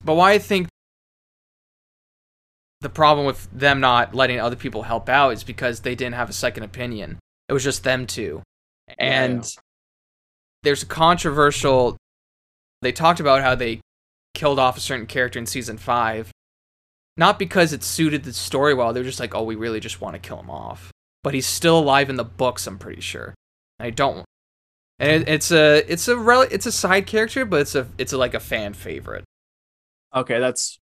But why I think the problem with them not letting other people help out is because they didn't have a second opinion. It was just them two. And Yeah. There's a controversial they talked about how they killed off a certain character in season 5 not because it suited the story well they're just like oh we really just want to kill him off but he's still alive in the books i'm pretty sure i don't and it, it's a it's a rel- it's a side character, but it's a it's a, like a fan favorite. Okay, that's.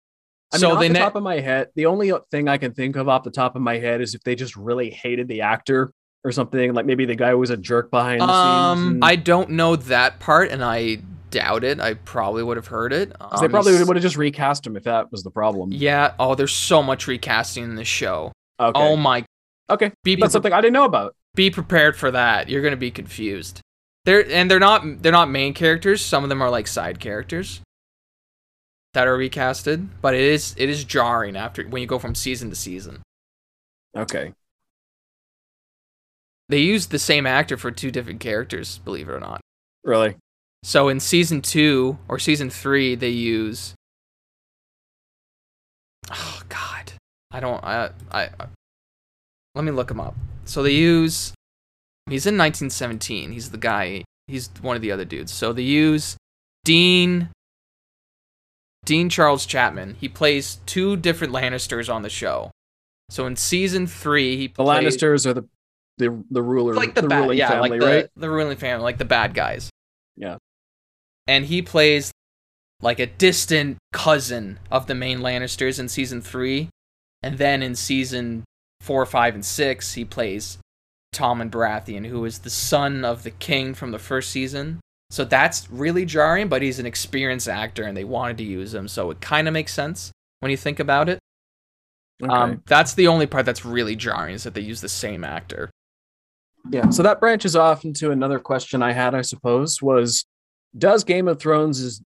I So mean, off the ne- top of my head, the only thing I can think of off the top of my head is if they just really hated the actor or something. Like maybe the guy was a jerk behind the scenes. Um, and- I don't know that part, and I doubt it. I probably would have heard it. 'cause they Um, probably would have just recast him if that was the problem. Yeah. Oh, there's so much recasting in this show. Okay. Oh my. okay. Be, That's something I didn't know about. be prepared for that. You're gonna be confused. They're and they're not they're not main characters. Some of them are like side characters that are recasted. But it is it is jarring after when you go from season to season. Okay. They used the same actor for two different characters, believe it or not. Really? So in season two or season three, they use. Oh God, I don't. I, I I let me look him up. So they use. He's in 1917. He's the guy. He's one of the other dudes. So they use Dean. Dean Charles Chapman. He plays two different Lannisters on the show. So in season three, he The Lannisters are the the the ruler, like the, bad, ruling yeah, family, like the, right? the ruling family, like the bad guys. Yeah. And he plays like a distant cousin of the main Lannisters in season three, and then in season four, five, and six, he plays Tommen Baratheon, who is the son of the king from the first season. So that's really jarring, but he's an experienced actor, and they wanted to use him, so it kind of makes sense when you think about it. Okay. Um, that's the only part that's really jarring is that they use the same actor. Yeah. So that branches off into another question I had, I suppose, was does Game of Thrones'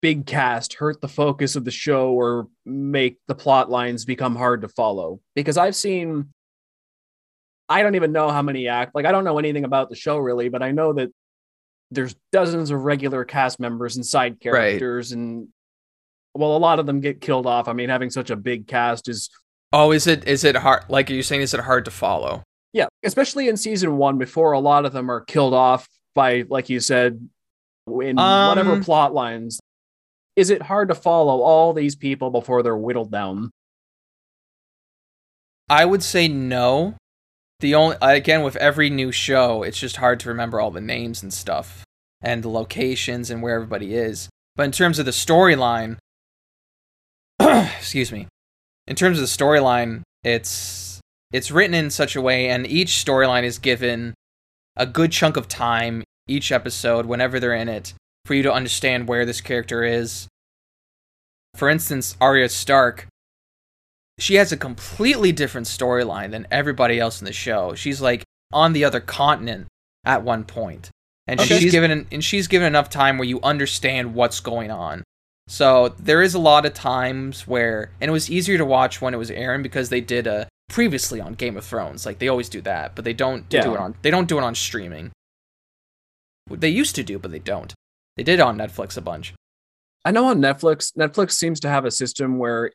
big cast hurt the focus of the show or make the plot lines become hard to follow? Because I've seen I don't even know how many act like I don't know anything about the show really, but I know that there's dozens of regular cast members and side characters and well a lot of them get killed off. I mean having such a big cast is Oh, is it is it hard? Like are you saying, is it hard to follow? Yeah, especially in season one, before a lot of them are killed off by, like you said, in Um, whatever plot lines. Is it hard to follow all these people before they're whittled down? I would say no. The only again with every new show, it's just hard to remember all the names and stuff and the locations and where everybody is. But in terms of the storyline, excuse me. In terms of the storyline, it's it's written in such a way and each storyline is given a good chunk of time each episode whenever they're in it for you to understand where this character is. For instance, Arya Stark she has a completely different storyline than everybody else in the show. She's like on the other continent at one point, and Okay. she's given and she's given enough time where you understand what's going on. So there is a lot of times where, and it was easier to watch when it was Aaron because they did a previously on Game of Thrones, like they always do that, but they don't do it on they don't do it on streaming. They used to do, but they don't. They did on Netflix a bunch. I know on Netflix, Netflix seems to have a system where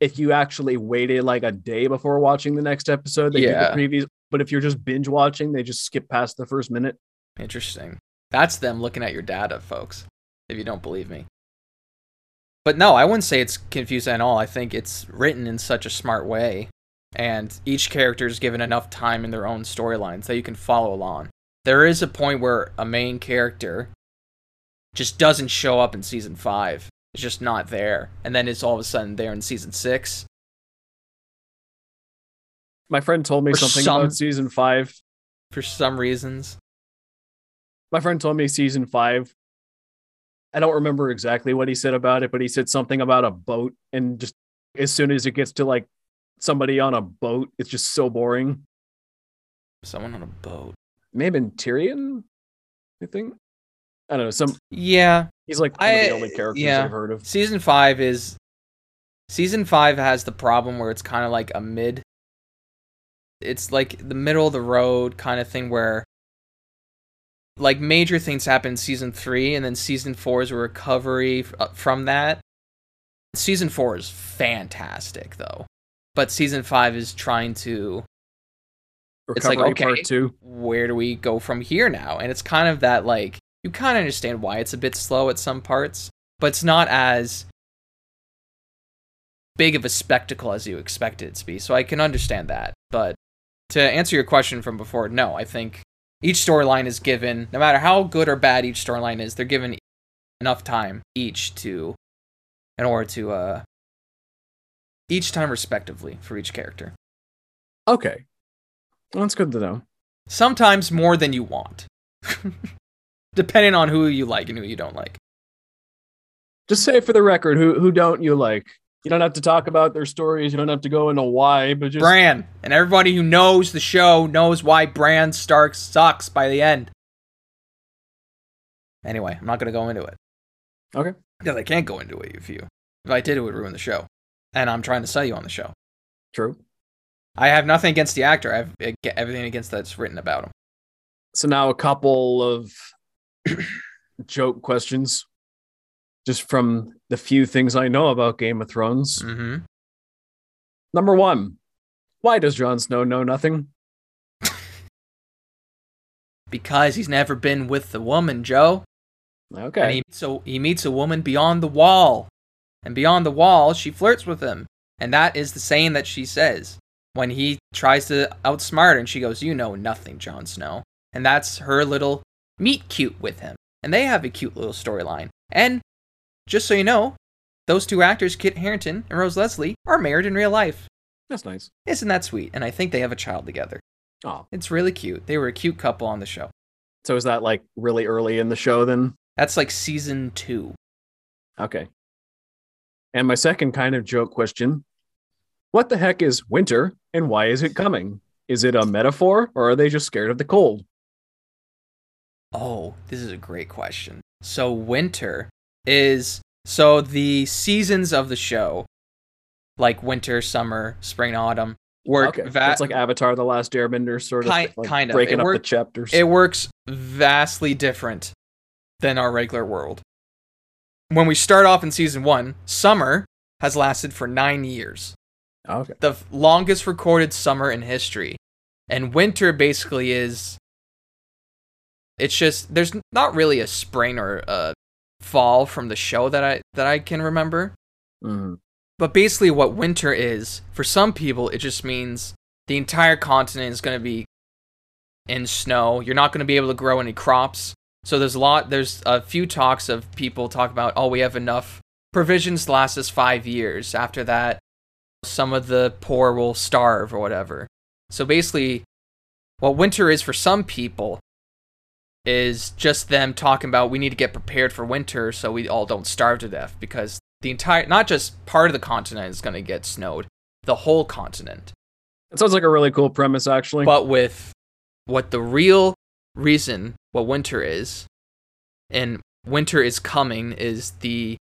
if you actually waited like a day before watching the next episode, they Yeah. give the previews. But if you're just binge watching, they just skip past the first minute. Interesting. That's them looking at your data, folks, if you don't believe me. But no, I wouldn't say it's confusing at all. I think it's written in such a smart way, and each character is given enough time in their own storylines that you can follow along. There is a point where a main character just doesn't show up in season five. It's just not there. And then it's all of a sudden there in season six. My friend told me For something some- about season five. For some reasons. My friend told me season five. I don't remember exactly what he said about it, but he said something about a boat, and just as soon as it gets to like somebody on a boat, it's just so boring. Someone on a boat. Maybe Tyrion, I think. I don't know. Some Yeah, he's like one of I- the only characters yeah. I've heard of. season five is season five has the problem where it's kind of like a mid it's like the middle of the road kind of thing where like major things happen in season three and then season four is a recovery f- uh, from that season four is fantastic though but season five is trying to It's like, okay. two. where do we go from here now? And it's kind of that like you kind of understand why it's a bit slow at some parts, but it's not as big of a spectacle as you expected it to be. So I can understand that. But to answer your question from before, no, I think each storyline is given, no matter how good or bad each storyline is, they're given enough time each to, in order to, uh, each time respectively for each character. Okay. Well, that's good to know. Sometimes more than you want, depending on who you like and who you don't like. Just say for the record, who who don't you like? You don't have to talk about their stories. You don't have to go into why, but just Bran, and everybody who knows the show knows why Bran Stark sucks by the end. Anyway, I'm not gonna go into it. Okay. Because I can't go into it if you. If I did, it would ruin the show. And I'm trying to sell you on the show. True. I have nothing against the actor. I have everything against that's written about him. So now a couple of joke questions, just from the few things I know about Game of Thrones. Mm-hmm. Number one, why does Jon Snow know nothing? Because he's never been with the woman, Joe. Okay. And he so he meets a woman beyond the wall. And beyond the wall, she flirts with him. And that is the saying that she says when he tries to outsmart her and she goes, You know nothing, Jon Snow. And that's her little meet cute with him. And they have a cute little storyline. And just so you know, those two actors, Kit Harington and Rose Leslie, are married in real life. That's nice. Isn't that sweet? And I think they have a child together. Oh, It's really cute. They were a cute couple on the show. so is that like really early in the show then? That's like season two. Okay. And my second kind of joke question What the heck is winter and why is it coming? Is it a metaphor or are they just scared of the cold? Oh, this is a great question. So winter is so the seasons of the show, like winter, summer, spring, autumn, work. okay. va- it's like Avatar The Last Airbender, sort of. Kind- like kind of. Breaking It up the chapters. it works vastly different than our regular world. When we start off in season one, summer has lasted for nine years, okay. the longest recorded summer in history, and winter basically is. It's just there's not really a spring or a fall from the show that I that I can remember. Mhm. But basically, what winter is, for some people, it just means the entire continent is going to be in snow. You're not going to be able to grow any crops. So there's a lot, there's a few talks of people talk about, oh, we have enough provisions to last us five years. After that, some of the poor will starve or whatever. So basically, what winter is for some people is just them talking about we need to get prepared for winter so we all don't starve to death because the entire not just part of the continent is going to get snowed the whole continent It sounds like a really cool premise, actually. but with what the real reason what winter is and winter is coming is the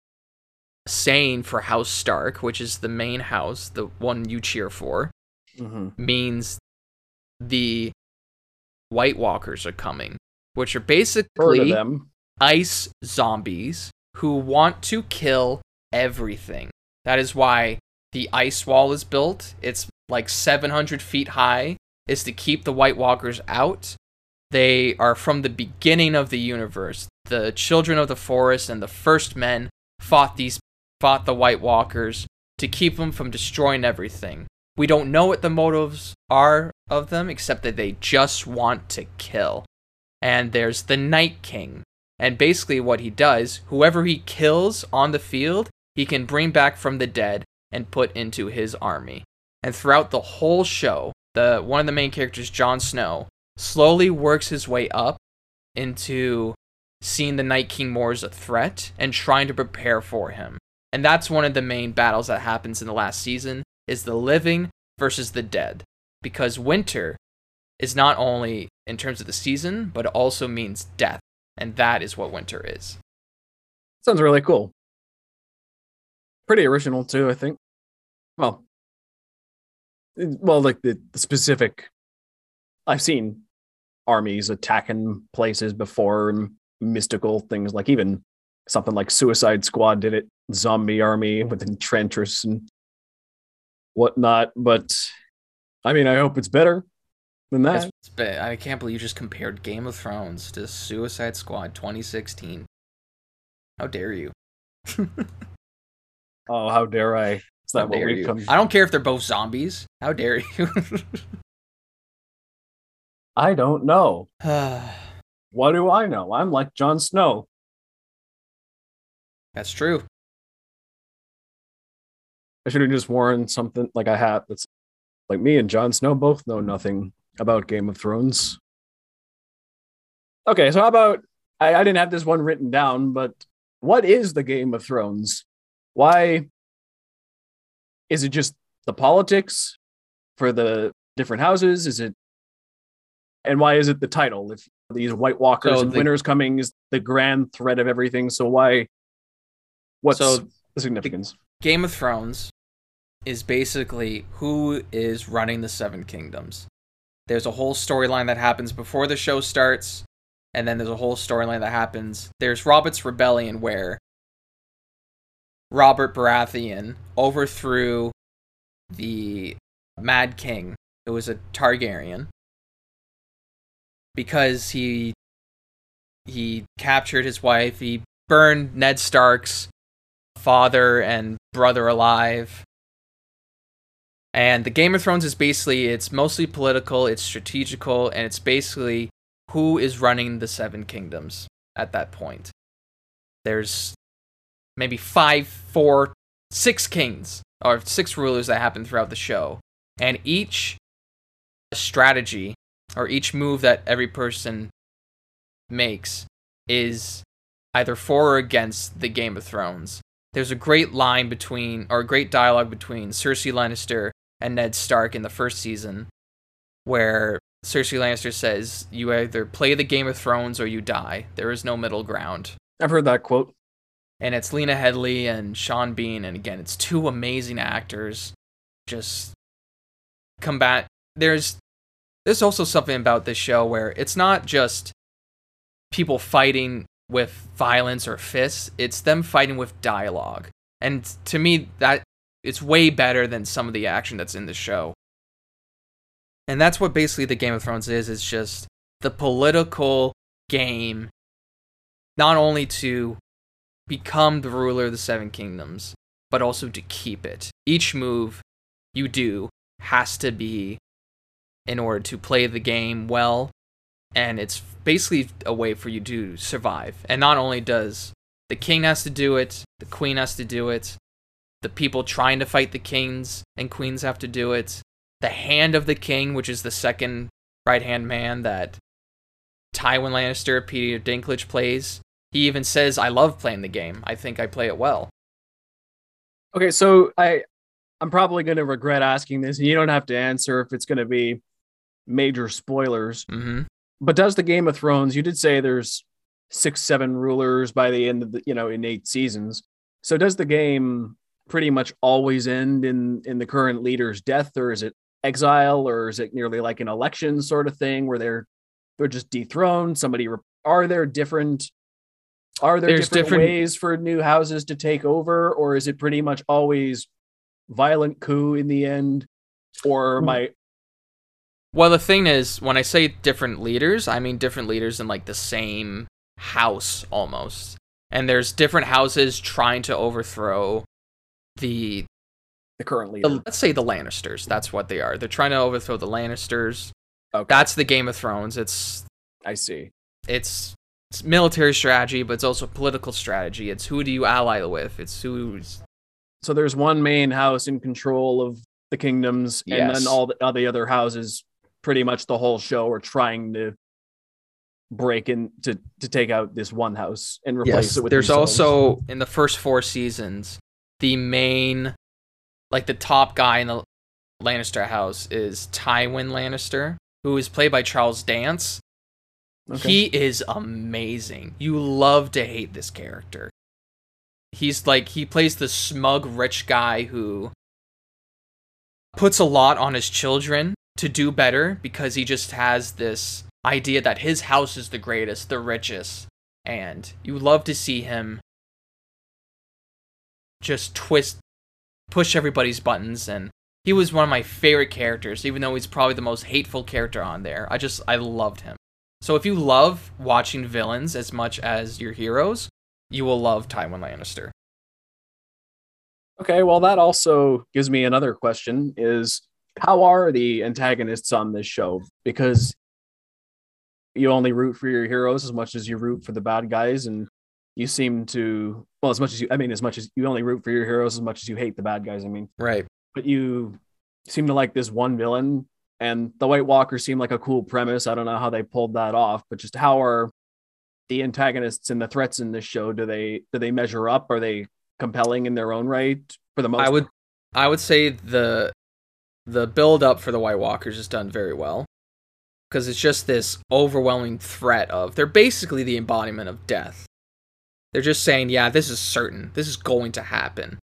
saying for house stark which is the main house the one you cheer for Mhm. means the white walkers are coming which are basically ice zombies who want to kill everything. That is why the ice wall is built. It's like 700 feet high, is to keep the White Walkers out. They are from the beginning of the universe. The children of the forest and the first men fought these fought the White Walkers to keep them from destroying everything. We don't know what the motives are of them except that they just want to kill. And there's the Night King, and basically, what he does, whoever he kills on the field, he can bring back from the dead and put into his army. And throughout the whole show, the one of the main characters, Jon Snow, slowly works his way up into seeing the Night King more as a threat and trying to prepare for him. And that's one of the main battles that happens in the last season is the living versus the dead. Because winter is not only in terms of the season, but also means death and that is what winter is. Sounds really cool. Pretty original too, I think. Well, well, like the, the specific. I've seen armies attacking places before, and mystical things like even something like Suicide Squad did it. Zombie army with entrenchers and whatnot. But I mean, I hope it's better than that. It's- I can't believe you just compared Game of Thrones to Suicide Squad 2016. How dare you? Oh, how dare I? Is How what we've come? I don't care if they're both zombies. How dare you? I don't know. what do I know? I'm like Jon Snow. That's true. I should have just worn something like a hat that's like me and Jon Snow both know nothing about Game of Thrones. Okay, so how about I, I didn't have this one written down, but what is the Game of Thrones? Why is it just the politics for the different houses? Is it and why is it the title? If these White Walkers So and the- Winter's Coming is the grand thread of everything, so why? What's So the significance? Game of Thrones is basically who is running the Seven Kingdoms. There's a whole storyline that happens before the show starts, and then there's a whole storyline that happens. There's Robert's Rebellion, where Robert Baratheon overthrew the Mad King, who was a Targaryen, because he he captured his wife. He burned Ned Stark's father and brother alive. And the Game of Thrones is basically it's mostly political, it's strategical, and it's basically who is running the seven kingdoms at that point. There's maybe five, four, six kings or six rulers that happen throughout the show. And each strategy or each move that every person makes is either for or against the Game of Thrones. There's a great line between, or a great dialogue between Cersei Lannister and Ned Stark in the first season, where Cersei Lannister says, You either play the Game of Thrones or you die. There is no middle ground. I've heard that quote. And it's Lena Headey and Sean Bean, and again, it's two amazing actors. Just combat. There's there's also something about this show where it's not just people fighting with violence or fists, it's them fighting with dialogue. And to me that it's way better than some of the action that's in the show. And that's what basically the Game of Thrones is, it's just the political game not only to become the ruler of the seven kingdoms, but also to keep it. Each move you do has to be in order to play the game well and it's basically a way for you to survive. And not only does the king has to do it, the queen has to do it, the people trying to fight the kings and queens have to do it. The hand of the king, which is the second right hand man that Tywin Lannister, Peter Dinklage plays. He even says, I love playing the game. I think I play it well. Okay, so I I'm probably going to regret asking this, and you don't have to answer if it's going to be major spoilers. Mm-hmm. But does the Game of Thrones? You did say there's six, seven rulers by the end of the, you know, in eight seasons. So does the game pretty much always end in in the current leader's death, or is it exile, or is it nearly like an election sort of thing where they're they're just dethroned? Somebody re- are there different are there different, different- ways for new houses to take over, or is it pretty much always violent coup in the end? Or my Well, the thing is, when I say different leaders, I mean different leaders in like the same house almost. And there's different houses trying to overthrow the, the current leader? the let's say the Lannisters. That's what they are. They're trying to overthrow the Lannisters. okay, That's the Game of Thrones. It's I see. it's it's military strategy, but it's also political strategy. It's who do you ally with? It's who's So there's one main house in control of the kingdoms, and then all the, all the other houses, pretty much the whole show, are trying to break in to to take out this one house and replace it with. There's also in the first four seasons, the main, like the top guy in the Lannister house is Tywin Lannister, who is played by Charles Dance. Okay. He is amazing. You love to hate this character. He's like he plays the smug rich guy who puts a lot on his children to do better because he just has this idea that his house is the greatest, the richest, and you love to see him just twist push everybody's buttons and he was one of my favorite characters even though he's probably the most hateful character on there. I just I loved him. So if you love watching villains as much as your heroes, you will love Tywin Lannister. okay. Well, that also gives me another question: Is how are the antagonists on this show? Because you only root for your heroes as much as you root for the bad guys, and you seem to well as much as you I mean as much as you only root for your heroes as much as you hate the bad guys. I mean, right. but you seem to like this one villain, and the White Walkers seem like a cool premise. I don't know how they pulled that off, but just how are the antagonists and the threats in this show? Do they do they measure up? Are they compelling in their own right for the most? I would I would say the the build up for the White Walkers is done very well because it's just this overwhelming threat of they're basically the embodiment of death. They're just saying, yeah, this is certain. This is going to happen.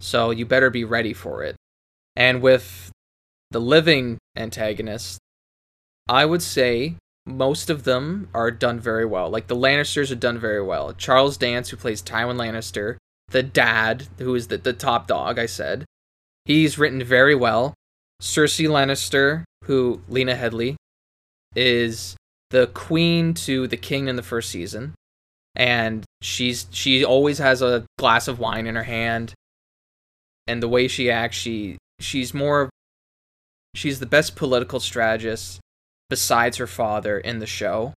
So you better be ready for it. And with the living antagonists, I would say most of them are done very well. Like the Lannisters are done very well. Charles Dance, who plays Tywin Lannister, the dad, who is the, the top dog, I said, he's written very well. Cersei Lannister, who Lena Headey is the queen to the king in the first season, and she's she always has a glass of wine in her hand, and the way she acts, she she's more she's the best political strategist besides her father in the show.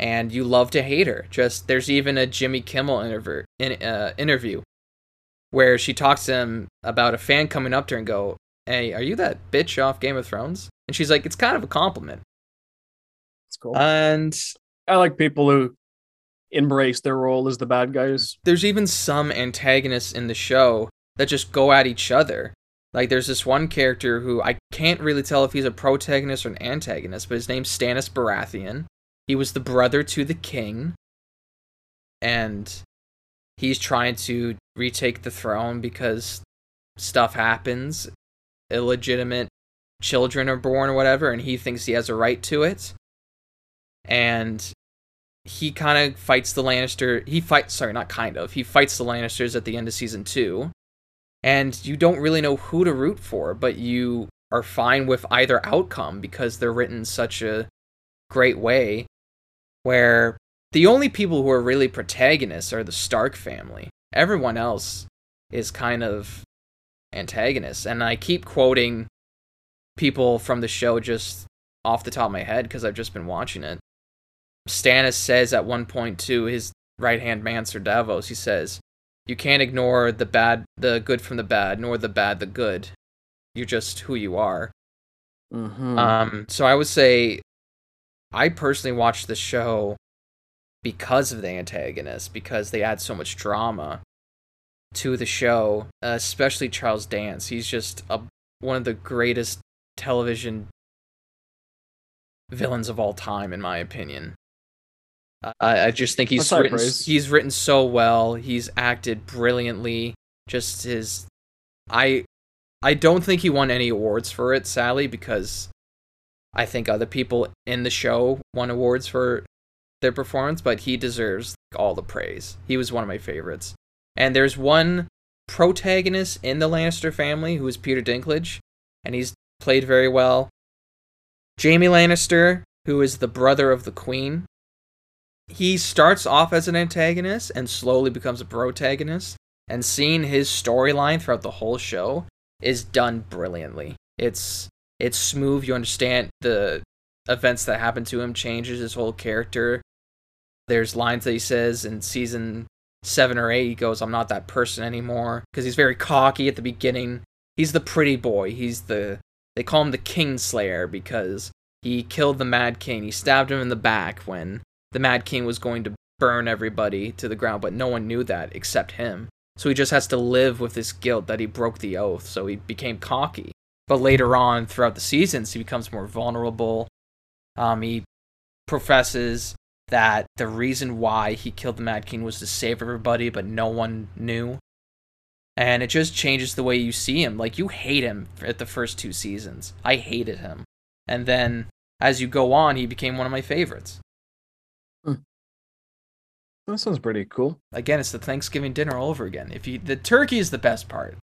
And you love to hate her. Just there's even a jimmy kimmel interview, in, uh, interview where she talks to him about a fan coming up to her and go hey are you that bitch off game of thrones and she's like it's kind of a compliment It's cool. and I like people who embrace their role as the bad guys. there's even some antagonists in the show that just go at each other. Like there's this one character who I can't really tell if he's a protagonist or an antagonist, but his name's Stannis Baratheon. He was the brother to the king, and he's trying to retake the throne because stuff happens, illegitimate children are born or whatever, and he thinks he has a right to it. And he kind of fights the Lannister. He fights, sorry, not kind of. He fights the Lannisters at the end of season two, and you don't really know who to root for, but you are fine with either outcome because they're written such a great way. Where the only people who are really protagonists are the Stark family. Everyone else is kind of antagonists, and I keep quoting people from the show just off the top of my head because I've just been watching it. Stannis says at one point to his right hand man, Sir Davos, he says, You can't ignore the bad the good from the bad, nor the bad the good. You're just who you are. Mm-hmm. Um, so I would say I personally watched the show because of the antagonists, because they add so much drama to the show, especially Charles Dance. He's just a, one of the greatest television villains of all time, in my opinion. I, I just think he's That's written he's written so well. He's acted brilliantly. Just his, I, I don't think he won any awards for it, sadly, because I think other people in the show won awards for their performance, but he deserves all the praise. He was one of my favorites. And there's one protagonist in the Lannister family who is Peter Dinklage, and he's played very well. Jaime Lannister, who is the brother of the Queen, he starts off as an antagonist and slowly becomes a protagonist. And seeing his storyline throughout the whole show is done brilliantly. It's it's smooth. You understand the events that happen to him changes his whole character. There's lines that he says in season seven or eight. He goes, "I'm not that person anymore," because he's very cocky at the beginning. He's the pretty boy. He's the they call him the Kingslayer because he killed the Mad King. He stabbed him in the back when the Mad King was going to burn everybody to the ground, but no one knew that except him. So he just has to live with this guilt that he broke the oath, so he became cocky. But later on, throughout the seasons, he becomes more vulnerable. Um, he professes that the reason why he killed the Mad King was to save everybody, but no one knew. And it just changes the way you see him. Like, you hate him at the first two seasons. I hated him. And then, as you go on, he became one of my favorites. Hmm. That sounds pretty cool. Again, it's the Thanksgiving dinner all over again. If you the turkey is the best part,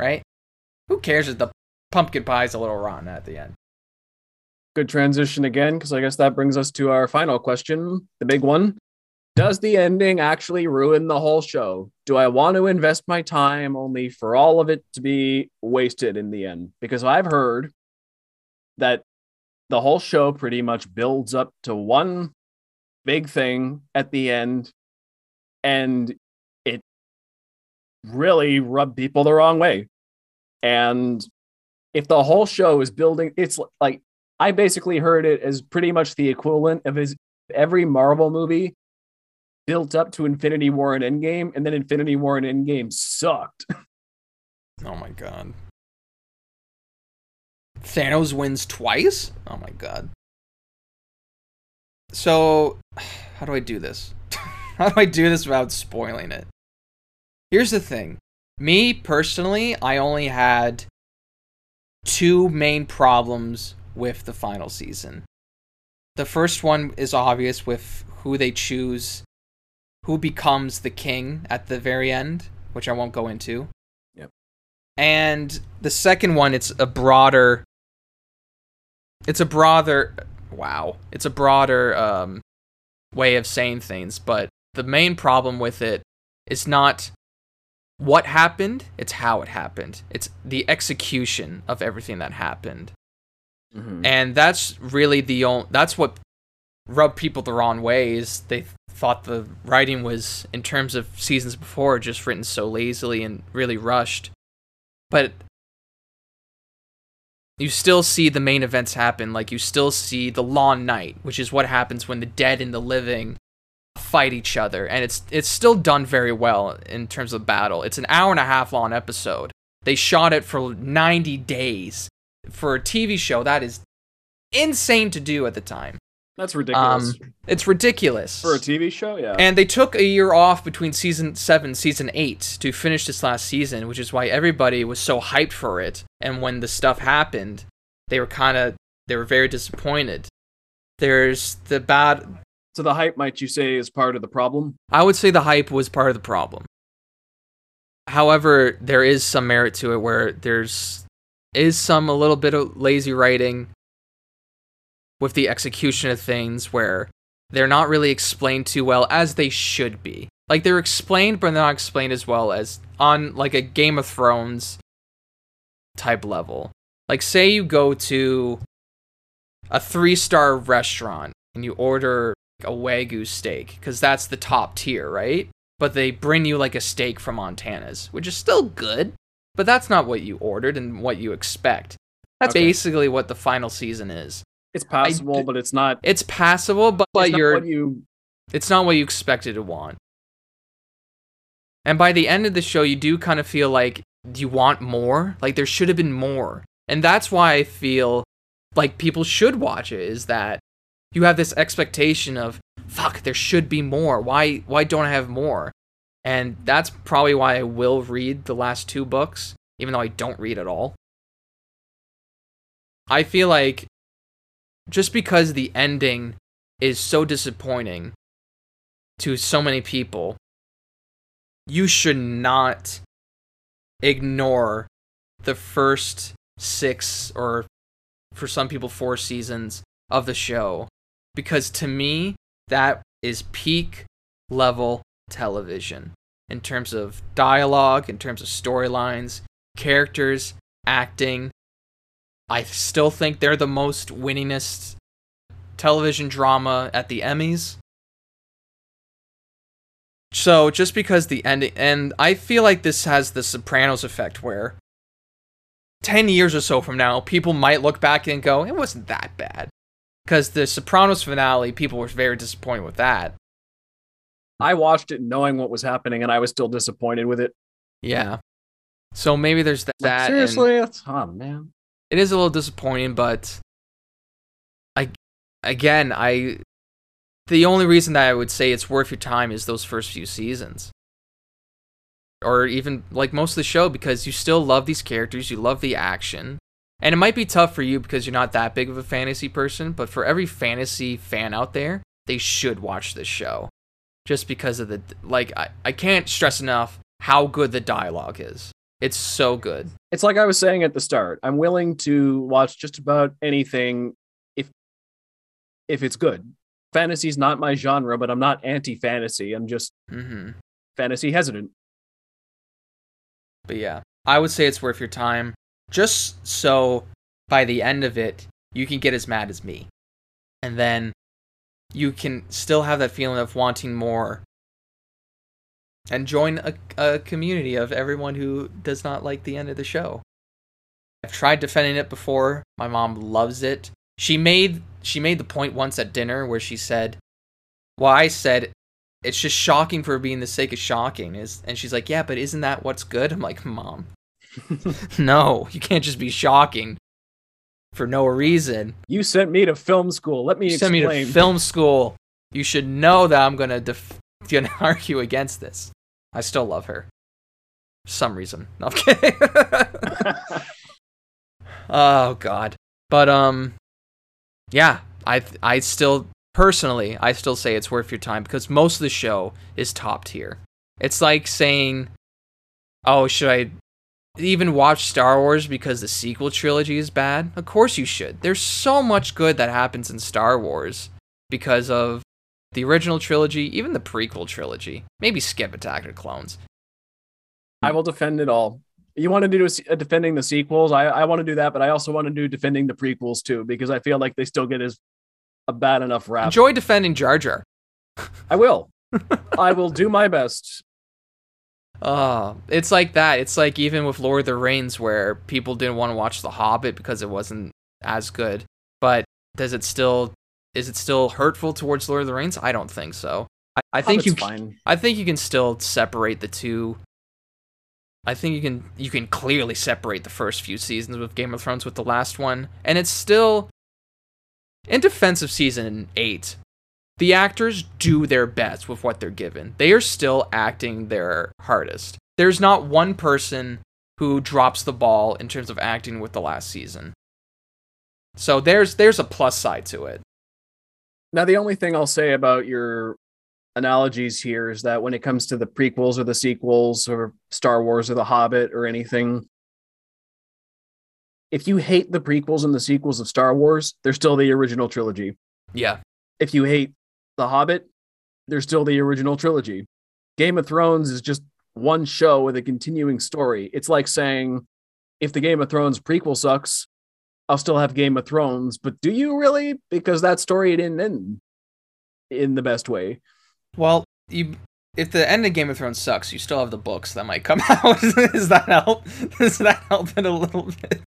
right? Who cares if the pumpkin pie is a little rotten at the end? Good transition again, because I guess that brings us to our final question, the big one. Does the ending actually ruin the whole show? Do I want to invest my time only for all of it to be wasted in the end? Because I've heard that the whole show pretty much builds up to one big thing at the end and it really rubbed people the wrong way and if the whole show is building it's like i basically heard it as pretty much the equivalent of his every marvel movie built up to infinity war and endgame and then infinity war and endgame sucked Oh my god. Thanos wins twice? Oh my god. So, how do I do this? how do I do this without spoiling it? Here's the thing. Me personally, I only had two main problems with the final season. The first one is obvious with who they choose, who becomes the king at the very end, which I won't go into. Yep. And the second one, it's a broader. It's a broader. Wow. It's a broader um, way of saying things. But the main problem with it is not what happened, it's how it happened. It's the execution of everything that happened. Mm-hmm. And that's really the only. That's what rubbed people the wrong ways. They thought the writing was, in terms of seasons before, just written so lazily and really rushed but you still see the main events happen. Like you still see the long night, which is what happens when the dead and the living fight each other, and it's it's still done very well in terms of battle. It's an hour and a half long episode. They shot it for 90 days. For a TV show, that is insane to do at the time. That's ridiculous. Um, it's ridiculous for a TV show. Yeah. And they took a year off between season seven, season eight to finish this last season, which is why everybody was so hyped for it. And when the stuff happened, they were kind of they were very disappointed. There's the bad. So the hype, might you say, is part of the problem? I would say the hype was part of the problem. However, there is some merit to it where there's is some a little bit of lazy writing with the execution of things where they're not really explained too well as they should be. Like they're explained, but they're not explained as well as on like a Game of Thrones type level. Like say you go to a three star restaurant and you order a wagyu steak because that's the top tier, right? But they bring you like a steak from Montana's, which is still good, but that's not what you ordered and what you expect. That's okay. basically what the final season is. It's passable, but it's not. It's passable, but, but you're. You... It's not what you expected to want. And by the end of the show, you do kind of feel like you want more. Like there should have been more, and that's why I feel like people should watch it. Is that you have this expectation of fuck, there should be more. Why? Why don't I have more? And that's probably why I will read the last two books, even though I don't read at all. I feel like just because the ending is so disappointing to so many people, you should not ignore the first six or for some people four seasons of the show because to me that is peak level television in terms of dialogue in terms of storylines characters acting I still think they're the most winningest television drama at the Emmys. So just because the ending, and I feel like this has the Sopranos effect where 10 years or so from now, people might look back and go, it wasn't that bad. Because the Sopranos finale, people were very disappointed with that. I watched it knowing what was happening and I was still disappointed with it. Yeah. So maybe there's that. Like, seriously? And, oh, man it is a little disappointing, but I again, I the only reason that I would say it's worth your time is those first few seasons. Or even like most of the show because you still love these characters, you love the action. And it might be tough for you because you're not that big of a fantasy person, but for every fantasy fan out there, they should watch this show. Just because of the like I, I can't stress enough how good the dialogue is. It's so good. It's like I was saying at the start. I'm willing to watch just about anything if if it's good. Fantasy's not my genre, but I'm not anti-fantasy. I'm just mm-hmm. fantasy hesitant. But yeah, I would say it's worth your time. Just so by the end of it, you can get as mad as me. And then you can still have that feeling of wanting more and join a, a community of everyone who does not like the end of the show. I've tried defending it before. My mom loves it. She made she made the point once at dinner where she said, "Well, I said it's just shocking for being the sake of shocking." Is and she's like, "Yeah, but isn't that what's good?" I'm like, "Mom, no, you can't just be shocking for no reason. You sent me to film school. Let me You explain. sent me to film school. You should know that I'm gonna def- gonna argue against this. I still love her. For some reason. Okay. Oh God. But um, yeah. I I still personally I still say it's worth your time because most of the show is top tier. It's like saying, "Oh, should I even watch Star Wars because the sequel trilogy is bad?" Of course you should. There's so much good that happens in Star Wars because of the original trilogy, even the prequel trilogy. Maybe skip Attack of the Clones. I will defend it all. You want to do a uh, defending the sequels? I, I want to do that, but I also want to do defending the prequels too because I feel like they still get as a bad enough rap. Enjoy defending Jar Jar. I will. I will do my best. Oh, it's like that. It's like even with Lord of the Rings, where people didn't want to watch The Hobbit because it wasn't as good. But does it still is it still hurtful towards Lord of the Rings? I don't think so. I, I think you fine. I think you can still separate the two. I think you can you can clearly separate the first few seasons with Game of Thrones with the last one, and it's still in defense of season 8. The actors do their best with what they're given. They are still acting their hardest. There's not one person who drops the ball in terms of acting with the last season. So there's there's a plus side to it. Now, the only thing I'll say about your analogies here is that when it comes to the prequels or the sequels or Star Wars or The Hobbit or anything, if you hate the prequels and the sequels of Star Wars, they're still the original trilogy. Yeah. If you hate The Hobbit, they're still the original trilogy. Game of Thrones is just one show with a continuing story. It's like saying, if the Game of Thrones prequel sucks, I'll still have Game of Thrones, but do you really? Because that story didn't end in the best way. Well, you if the end of Game of Thrones sucks, you still have the books that might come out. Does that help? Does that help it a little bit?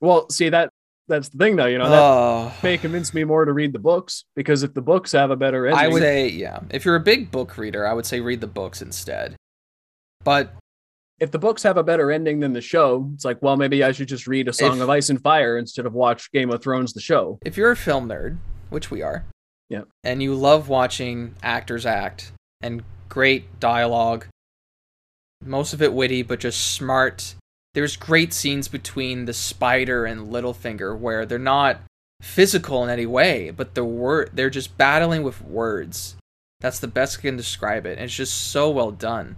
Well, see that that's the thing though, you know, that Oh, may convince me more to read the books because if the books have a better ending, I would say yeah. If you're a big book reader, I would say read the books instead. But if the books have a better ending than the show, it's like, well, maybe I should just read A Song If- of Ice and Fire instead of watch Game of Thrones the show. if you're a film nerd, which we are, Yeah. and you love watching actors act and great dialogue, most of it witty but just smart. There's great scenes between the spider and Littlefinger where they're not physical in any way, but the word they're just battling with words. That's the best I can describe it. And it's just so well done.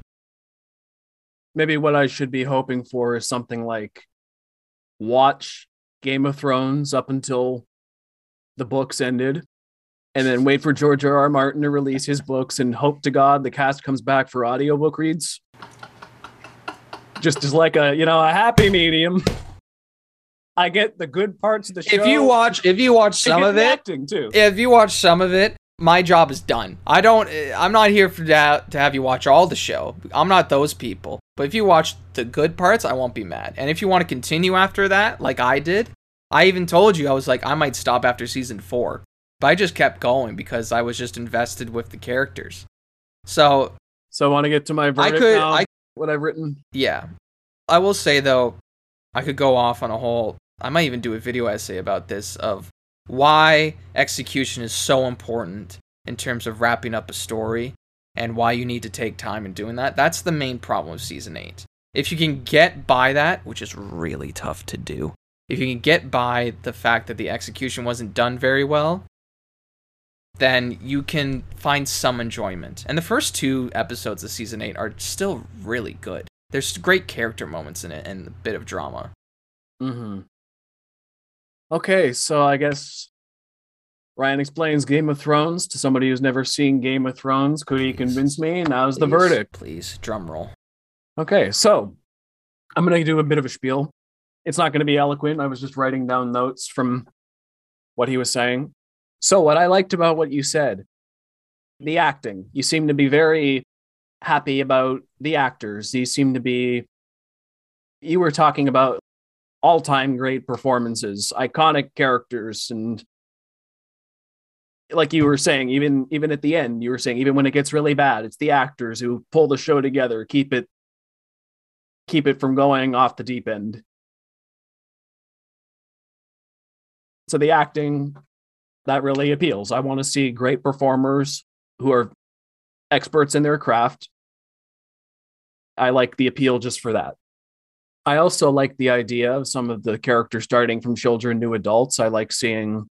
Maybe what I should be hoping for is something like watch Game of Thrones up until the books ended, and then wait for George R. R. Martin to release his books and hope to God the cast comes back for audiobook reads. Just as like a, you know, a happy medium. I get the good parts of the show. If you watch if you watch some of it, acting too. if you watch some of it, my job is done. I don't. I'm not here for that to have you watch all the show. I'm not those people. But if you watch the good parts, I won't be mad. And if you want to continue after that, like I did, I even told you I was like I might stop after season four, but I just kept going because I was just invested with the characters. So So I want to get to my I verdict could. now. I what I've written. yeah. I will say though, I could go off on a whole I might even do a video essay about this of why execution is so important in terms of wrapping up a story and why you need to take time in doing that. That's the main problem of season 8. If you can get by that, which is really tough to do. If you can get by the fact that the execution wasn't done very well, then you can find some enjoyment. And the first two episodes of season 8 are still really good. There's great character moments in it and a bit of drama. Mm-hmm. Okay, so I guess Ryan explains Game of Thrones to somebody who's never seen Game of Thrones. Could he convince me? And Now's the Please, verdict. Please, drum roll. Okay, so I'm gonna do a bit of a spiel, it's not going to be eloquent. I was just writing down notes from what he was saying. So, what I liked about what you said, the acting, you seem to be very happy about the actors. You seem to be, you were talking about all time great performances, iconic characters, and like you were saying, even even at the end, you were saying even when it gets really bad, it's the actors who pull the show together, keep it keep it from going off the deep end. So the acting that really appeals. I want to see great performers who are experts in their craft. I like the appeal just for that. I also like the idea of some of the characters starting from children to adults. I like seeing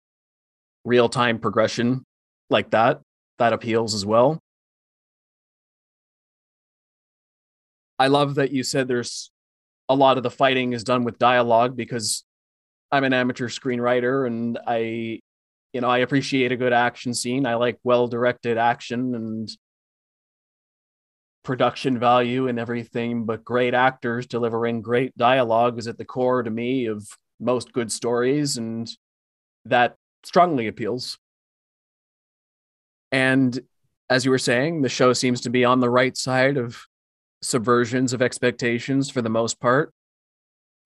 real time progression like that. That appeals as well. I love that you said there's a lot of the fighting is done with dialogue because I'm an amateur screenwriter and I you know, I appreciate a good action scene. I like well directed action and production value and everything, but great actors delivering great dialogue is at the core to me of most good stories, and that strongly appeals. And as you were saying, the show seems to be on the right side of subversions of expectations for the most part.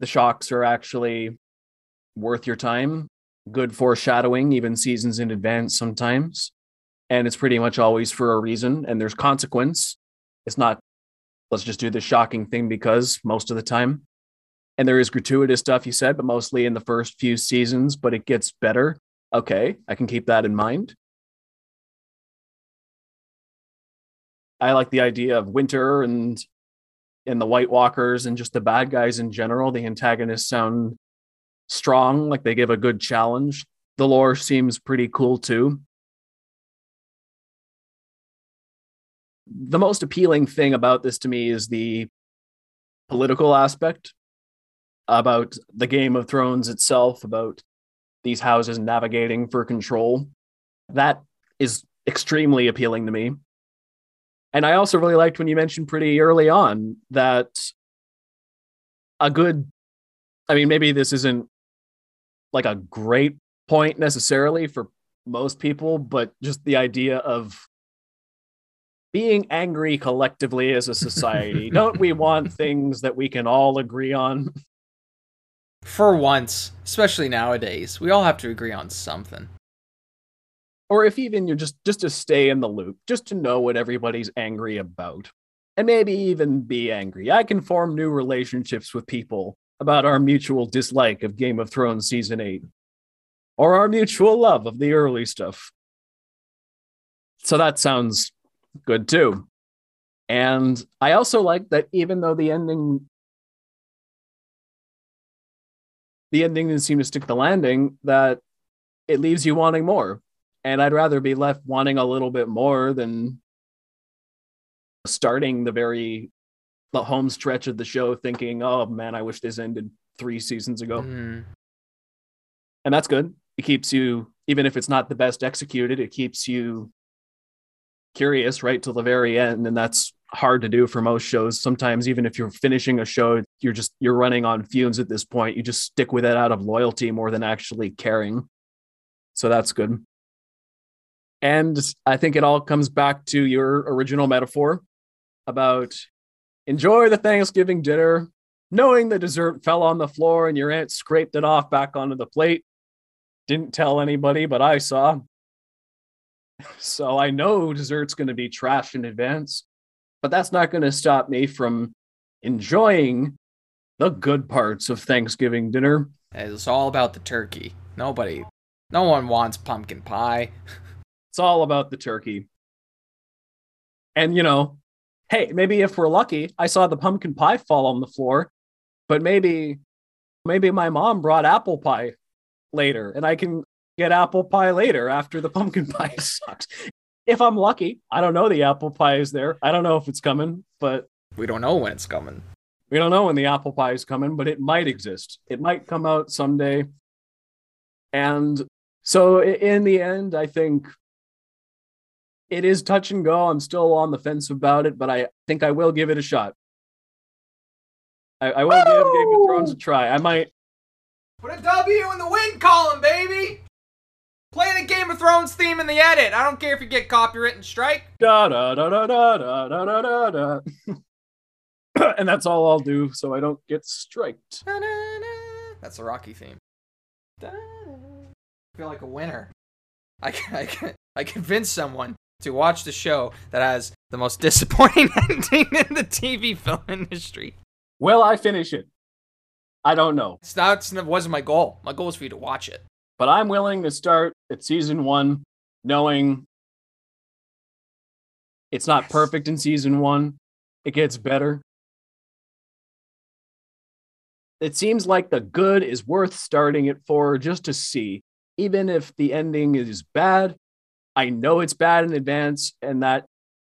The shocks are actually worth your time good foreshadowing, even seasons in advance sometimes. And it's pretty much always for a reason, and there's consequence. It's not, let's just do the shocking thing because most of the time. And there is gratuitous stuff you said, but mostly in the first few seasons, but it gets better. Okay, I can keep that in mind. I like the idea of winter and and the White Walkers and just the bad guys in general. The antagonists sound strong, like they give a good challenge. The lore seems pretty cool too. The most appealing thing about this to me is the political aspect about the Game of Thrones itself, about these houses navigating for control. That is extremely appealing to me. And I also really liked when you mentioned pretty early on that a good, I mean, maybe this isn't like a great point necessarily for most people, but just the idea of being angry collectively as a society. Don't we want things that we can all agree on? For once, especially nowadays, we all have to agree on something. Or if even you're just just to stay in the loop, just to know what everybody's angry about. And maybe even be angry. I can form new relationships with people about our mutual dislike of Game of Thrones season 8 or our mutual love of the early stuff. So that sounds good too. And I also like that even though the ending the ending didn't seem to stick the landing, that it leaves you wanting more. And I'd rather be left wanting a little bit more than starting the very the home stretch of the show thinking, oh man, I wish this ended three seasons ago. Mm. And that's good. It keeps you, even if it's not the best executed, it keeps you curious right till the very end. And that's hard to do for most shows. Sometimes, even if you're finishing a show, you're just you're running on fumes at this point. You just stick with it out of loyalty more than actually caring. So that's good. And I think it all comes back to your original metaphor about Enjoy the Thanksgiving dinner, knowing the dessert fell on the floor and your aunt scraped it off back onto the plate. Didn't tell anybody, but I saw. So I know dessert's going to be trashed in advance, but that's not going to stop me from enjoying the good parts of Thanksgiving dinner. It's all about the turkey. Nobody, no one wants pumpkin pie. it's all about the turkey. And, you know, hey, maybe if we're lucky, I saw the pumpkin pie fall on the floor, but maybe maybe my mom brought apple pie later and I can get apple pie later after the pumpkin pie sucks. If I'm lucky, I don't know the apple pie is there. I don't know if it's coming, but we don't know when it's coming. We don't know when the apple pie is coming, but it might exist. It might come out someday. And so in the end, I think it is touch and go. I'm still on the fence about it, but I think I will give it a shot. I, I will give Game of Thrones a try. I might. Put a W in the win column, baby. Play the Game of Thrones theme in the edit. I don't care if you get copyright and strike. Da da da da da da da da da da. and that's all I'll do, so I don't get striked. Da, da, da. That's a Rocky theme. I feel like a winner. I I I convinced someone to watch the show that has the most disappointing ending in the TV film industry. Will I finish it? I don't know. It's not, it wasn't my goal. My goal was for you to watch it. But I'm willing to start at season one, knowing it's not Yes. perfect in season one. It gets better. It seems like the good is worth starting it for just to see. Even if the ending is bad, I know it's bad in advance, and that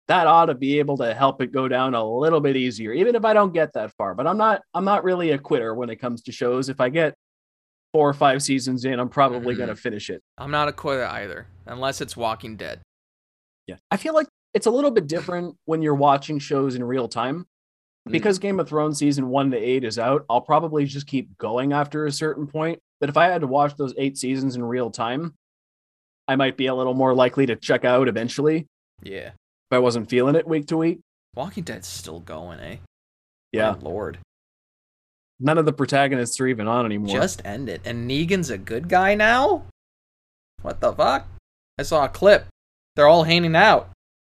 that ought to be able to help it go down a little bit easier, even if I don't get that far. But I'm not I'm not really a quitter when it comes to shows. If I get four or five seasons in, I'm probably Mhm. gonna finish it. I'm not a quitter either, unless it's Walking Dead. Yeah. I feel like it's a little bit different when you're watching shows in real time. Mm. Because Game of Thrones season one to eight is out, I'll probably just keep going after a certain point. But if I had to watch those eight seasons in real time, I might be a little more likely to check out eventually Yeah. if I wasn't feeling it week to week. Walking Dead's still going, eh? Yeah. My lord. None of the protagonists are even on anymore. Just end it. And Negan's a good guy now? What the fuck? I saw a clip. They're all hanging out.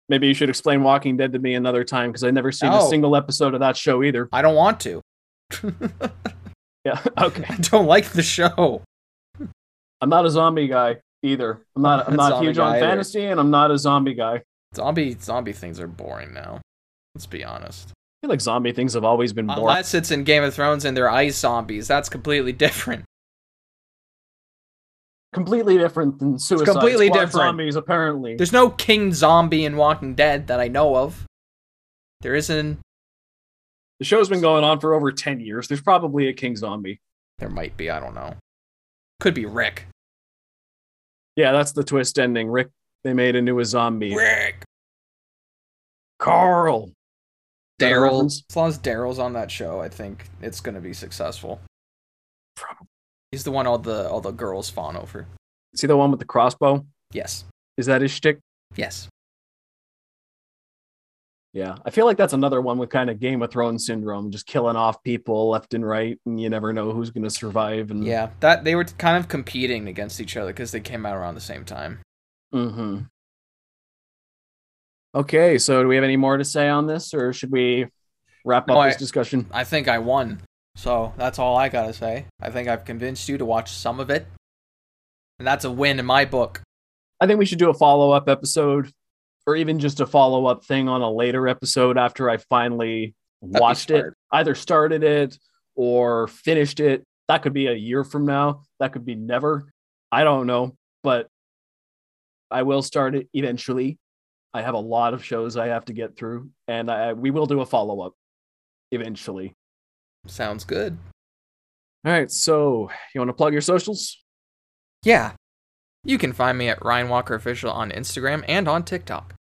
Maybe you should explain Walking Dead to me another time because I've never seen a single episode of that show either. I don't want to. Yeah. Okay. I don't like the show. I'm not a zombie guy either. I'm not I'm Not huge on guy either. fantasy and I'm not a zombie guy. Zombie zombie things are boring now. Let's be honest. I feel like zombie things have always been boring. Unless it's in Game of Thrones and they're ice zombies, that's completely different. completely different than Suicide completely Squad different. zombies, apparently. There's no king zombie in Walking Dead that I know of. There isn't. The show's been going on for over 10 years. There's probably a king zombie. There might be. I don't know. Could be Rick. Yeah, that's the twist ending. Rick, they made into a zombie. Rick. Carl. that a Daryl. As long as Daryl's on that show, I think it's gonna be successful. Probably. He's the one all the all the girls fawn over. See the one with the crossbow? Yes. Is that his shtick? Yes. Yeah. I feel like that's another one with kind of Game of Thrones syndrome, just killing off people left and right, and you never know who's going to survive. And Yeah. That they were kind of competing against each other because they came out around the same time. hmm Okay, so do we have any more to say on this, or should we wrap No, up this I- discussion? I think I won. So that's all I gotta say. I think I've convinced you to watch some of it. And that's a win in my book. I think we should do a follow up episode, or even just a follow up thing on a later episode after I finally That'd watched it, either started it or finished it. That could be a year from now. That could be never. I don't know, but I will start it eventually. I have a lot of shows I have to get through, and I, we will do a follow up eventually. Sounds good. All right, so you want to plug your socials? Yeah. You can find me at Ryan Walker Official on Instagram and on TikTok.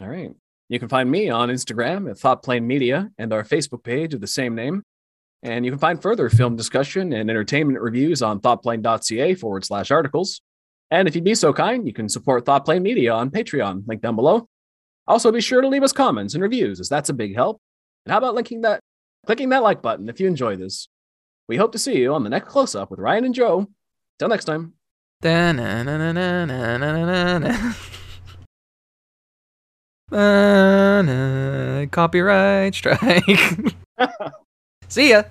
All right. You can find me on Instagram at Thoughtplane Media and our Facebook page of the same name. And you can find further film discussion and entertainment reviews on thoughtplane.ca forward slash articles. And if you'd be so kind, you can support Thoughtplane Media on Patreon, link down below. Also, be sure to leave us comments and reviews, as that's a big help. And how about linking that, clicking that like button if you enjoy this? We hope to see you on the next close up with Ryan and Joe. Till next time. Da-na-na-na-na-na-na-na. Copyright strike. See ya.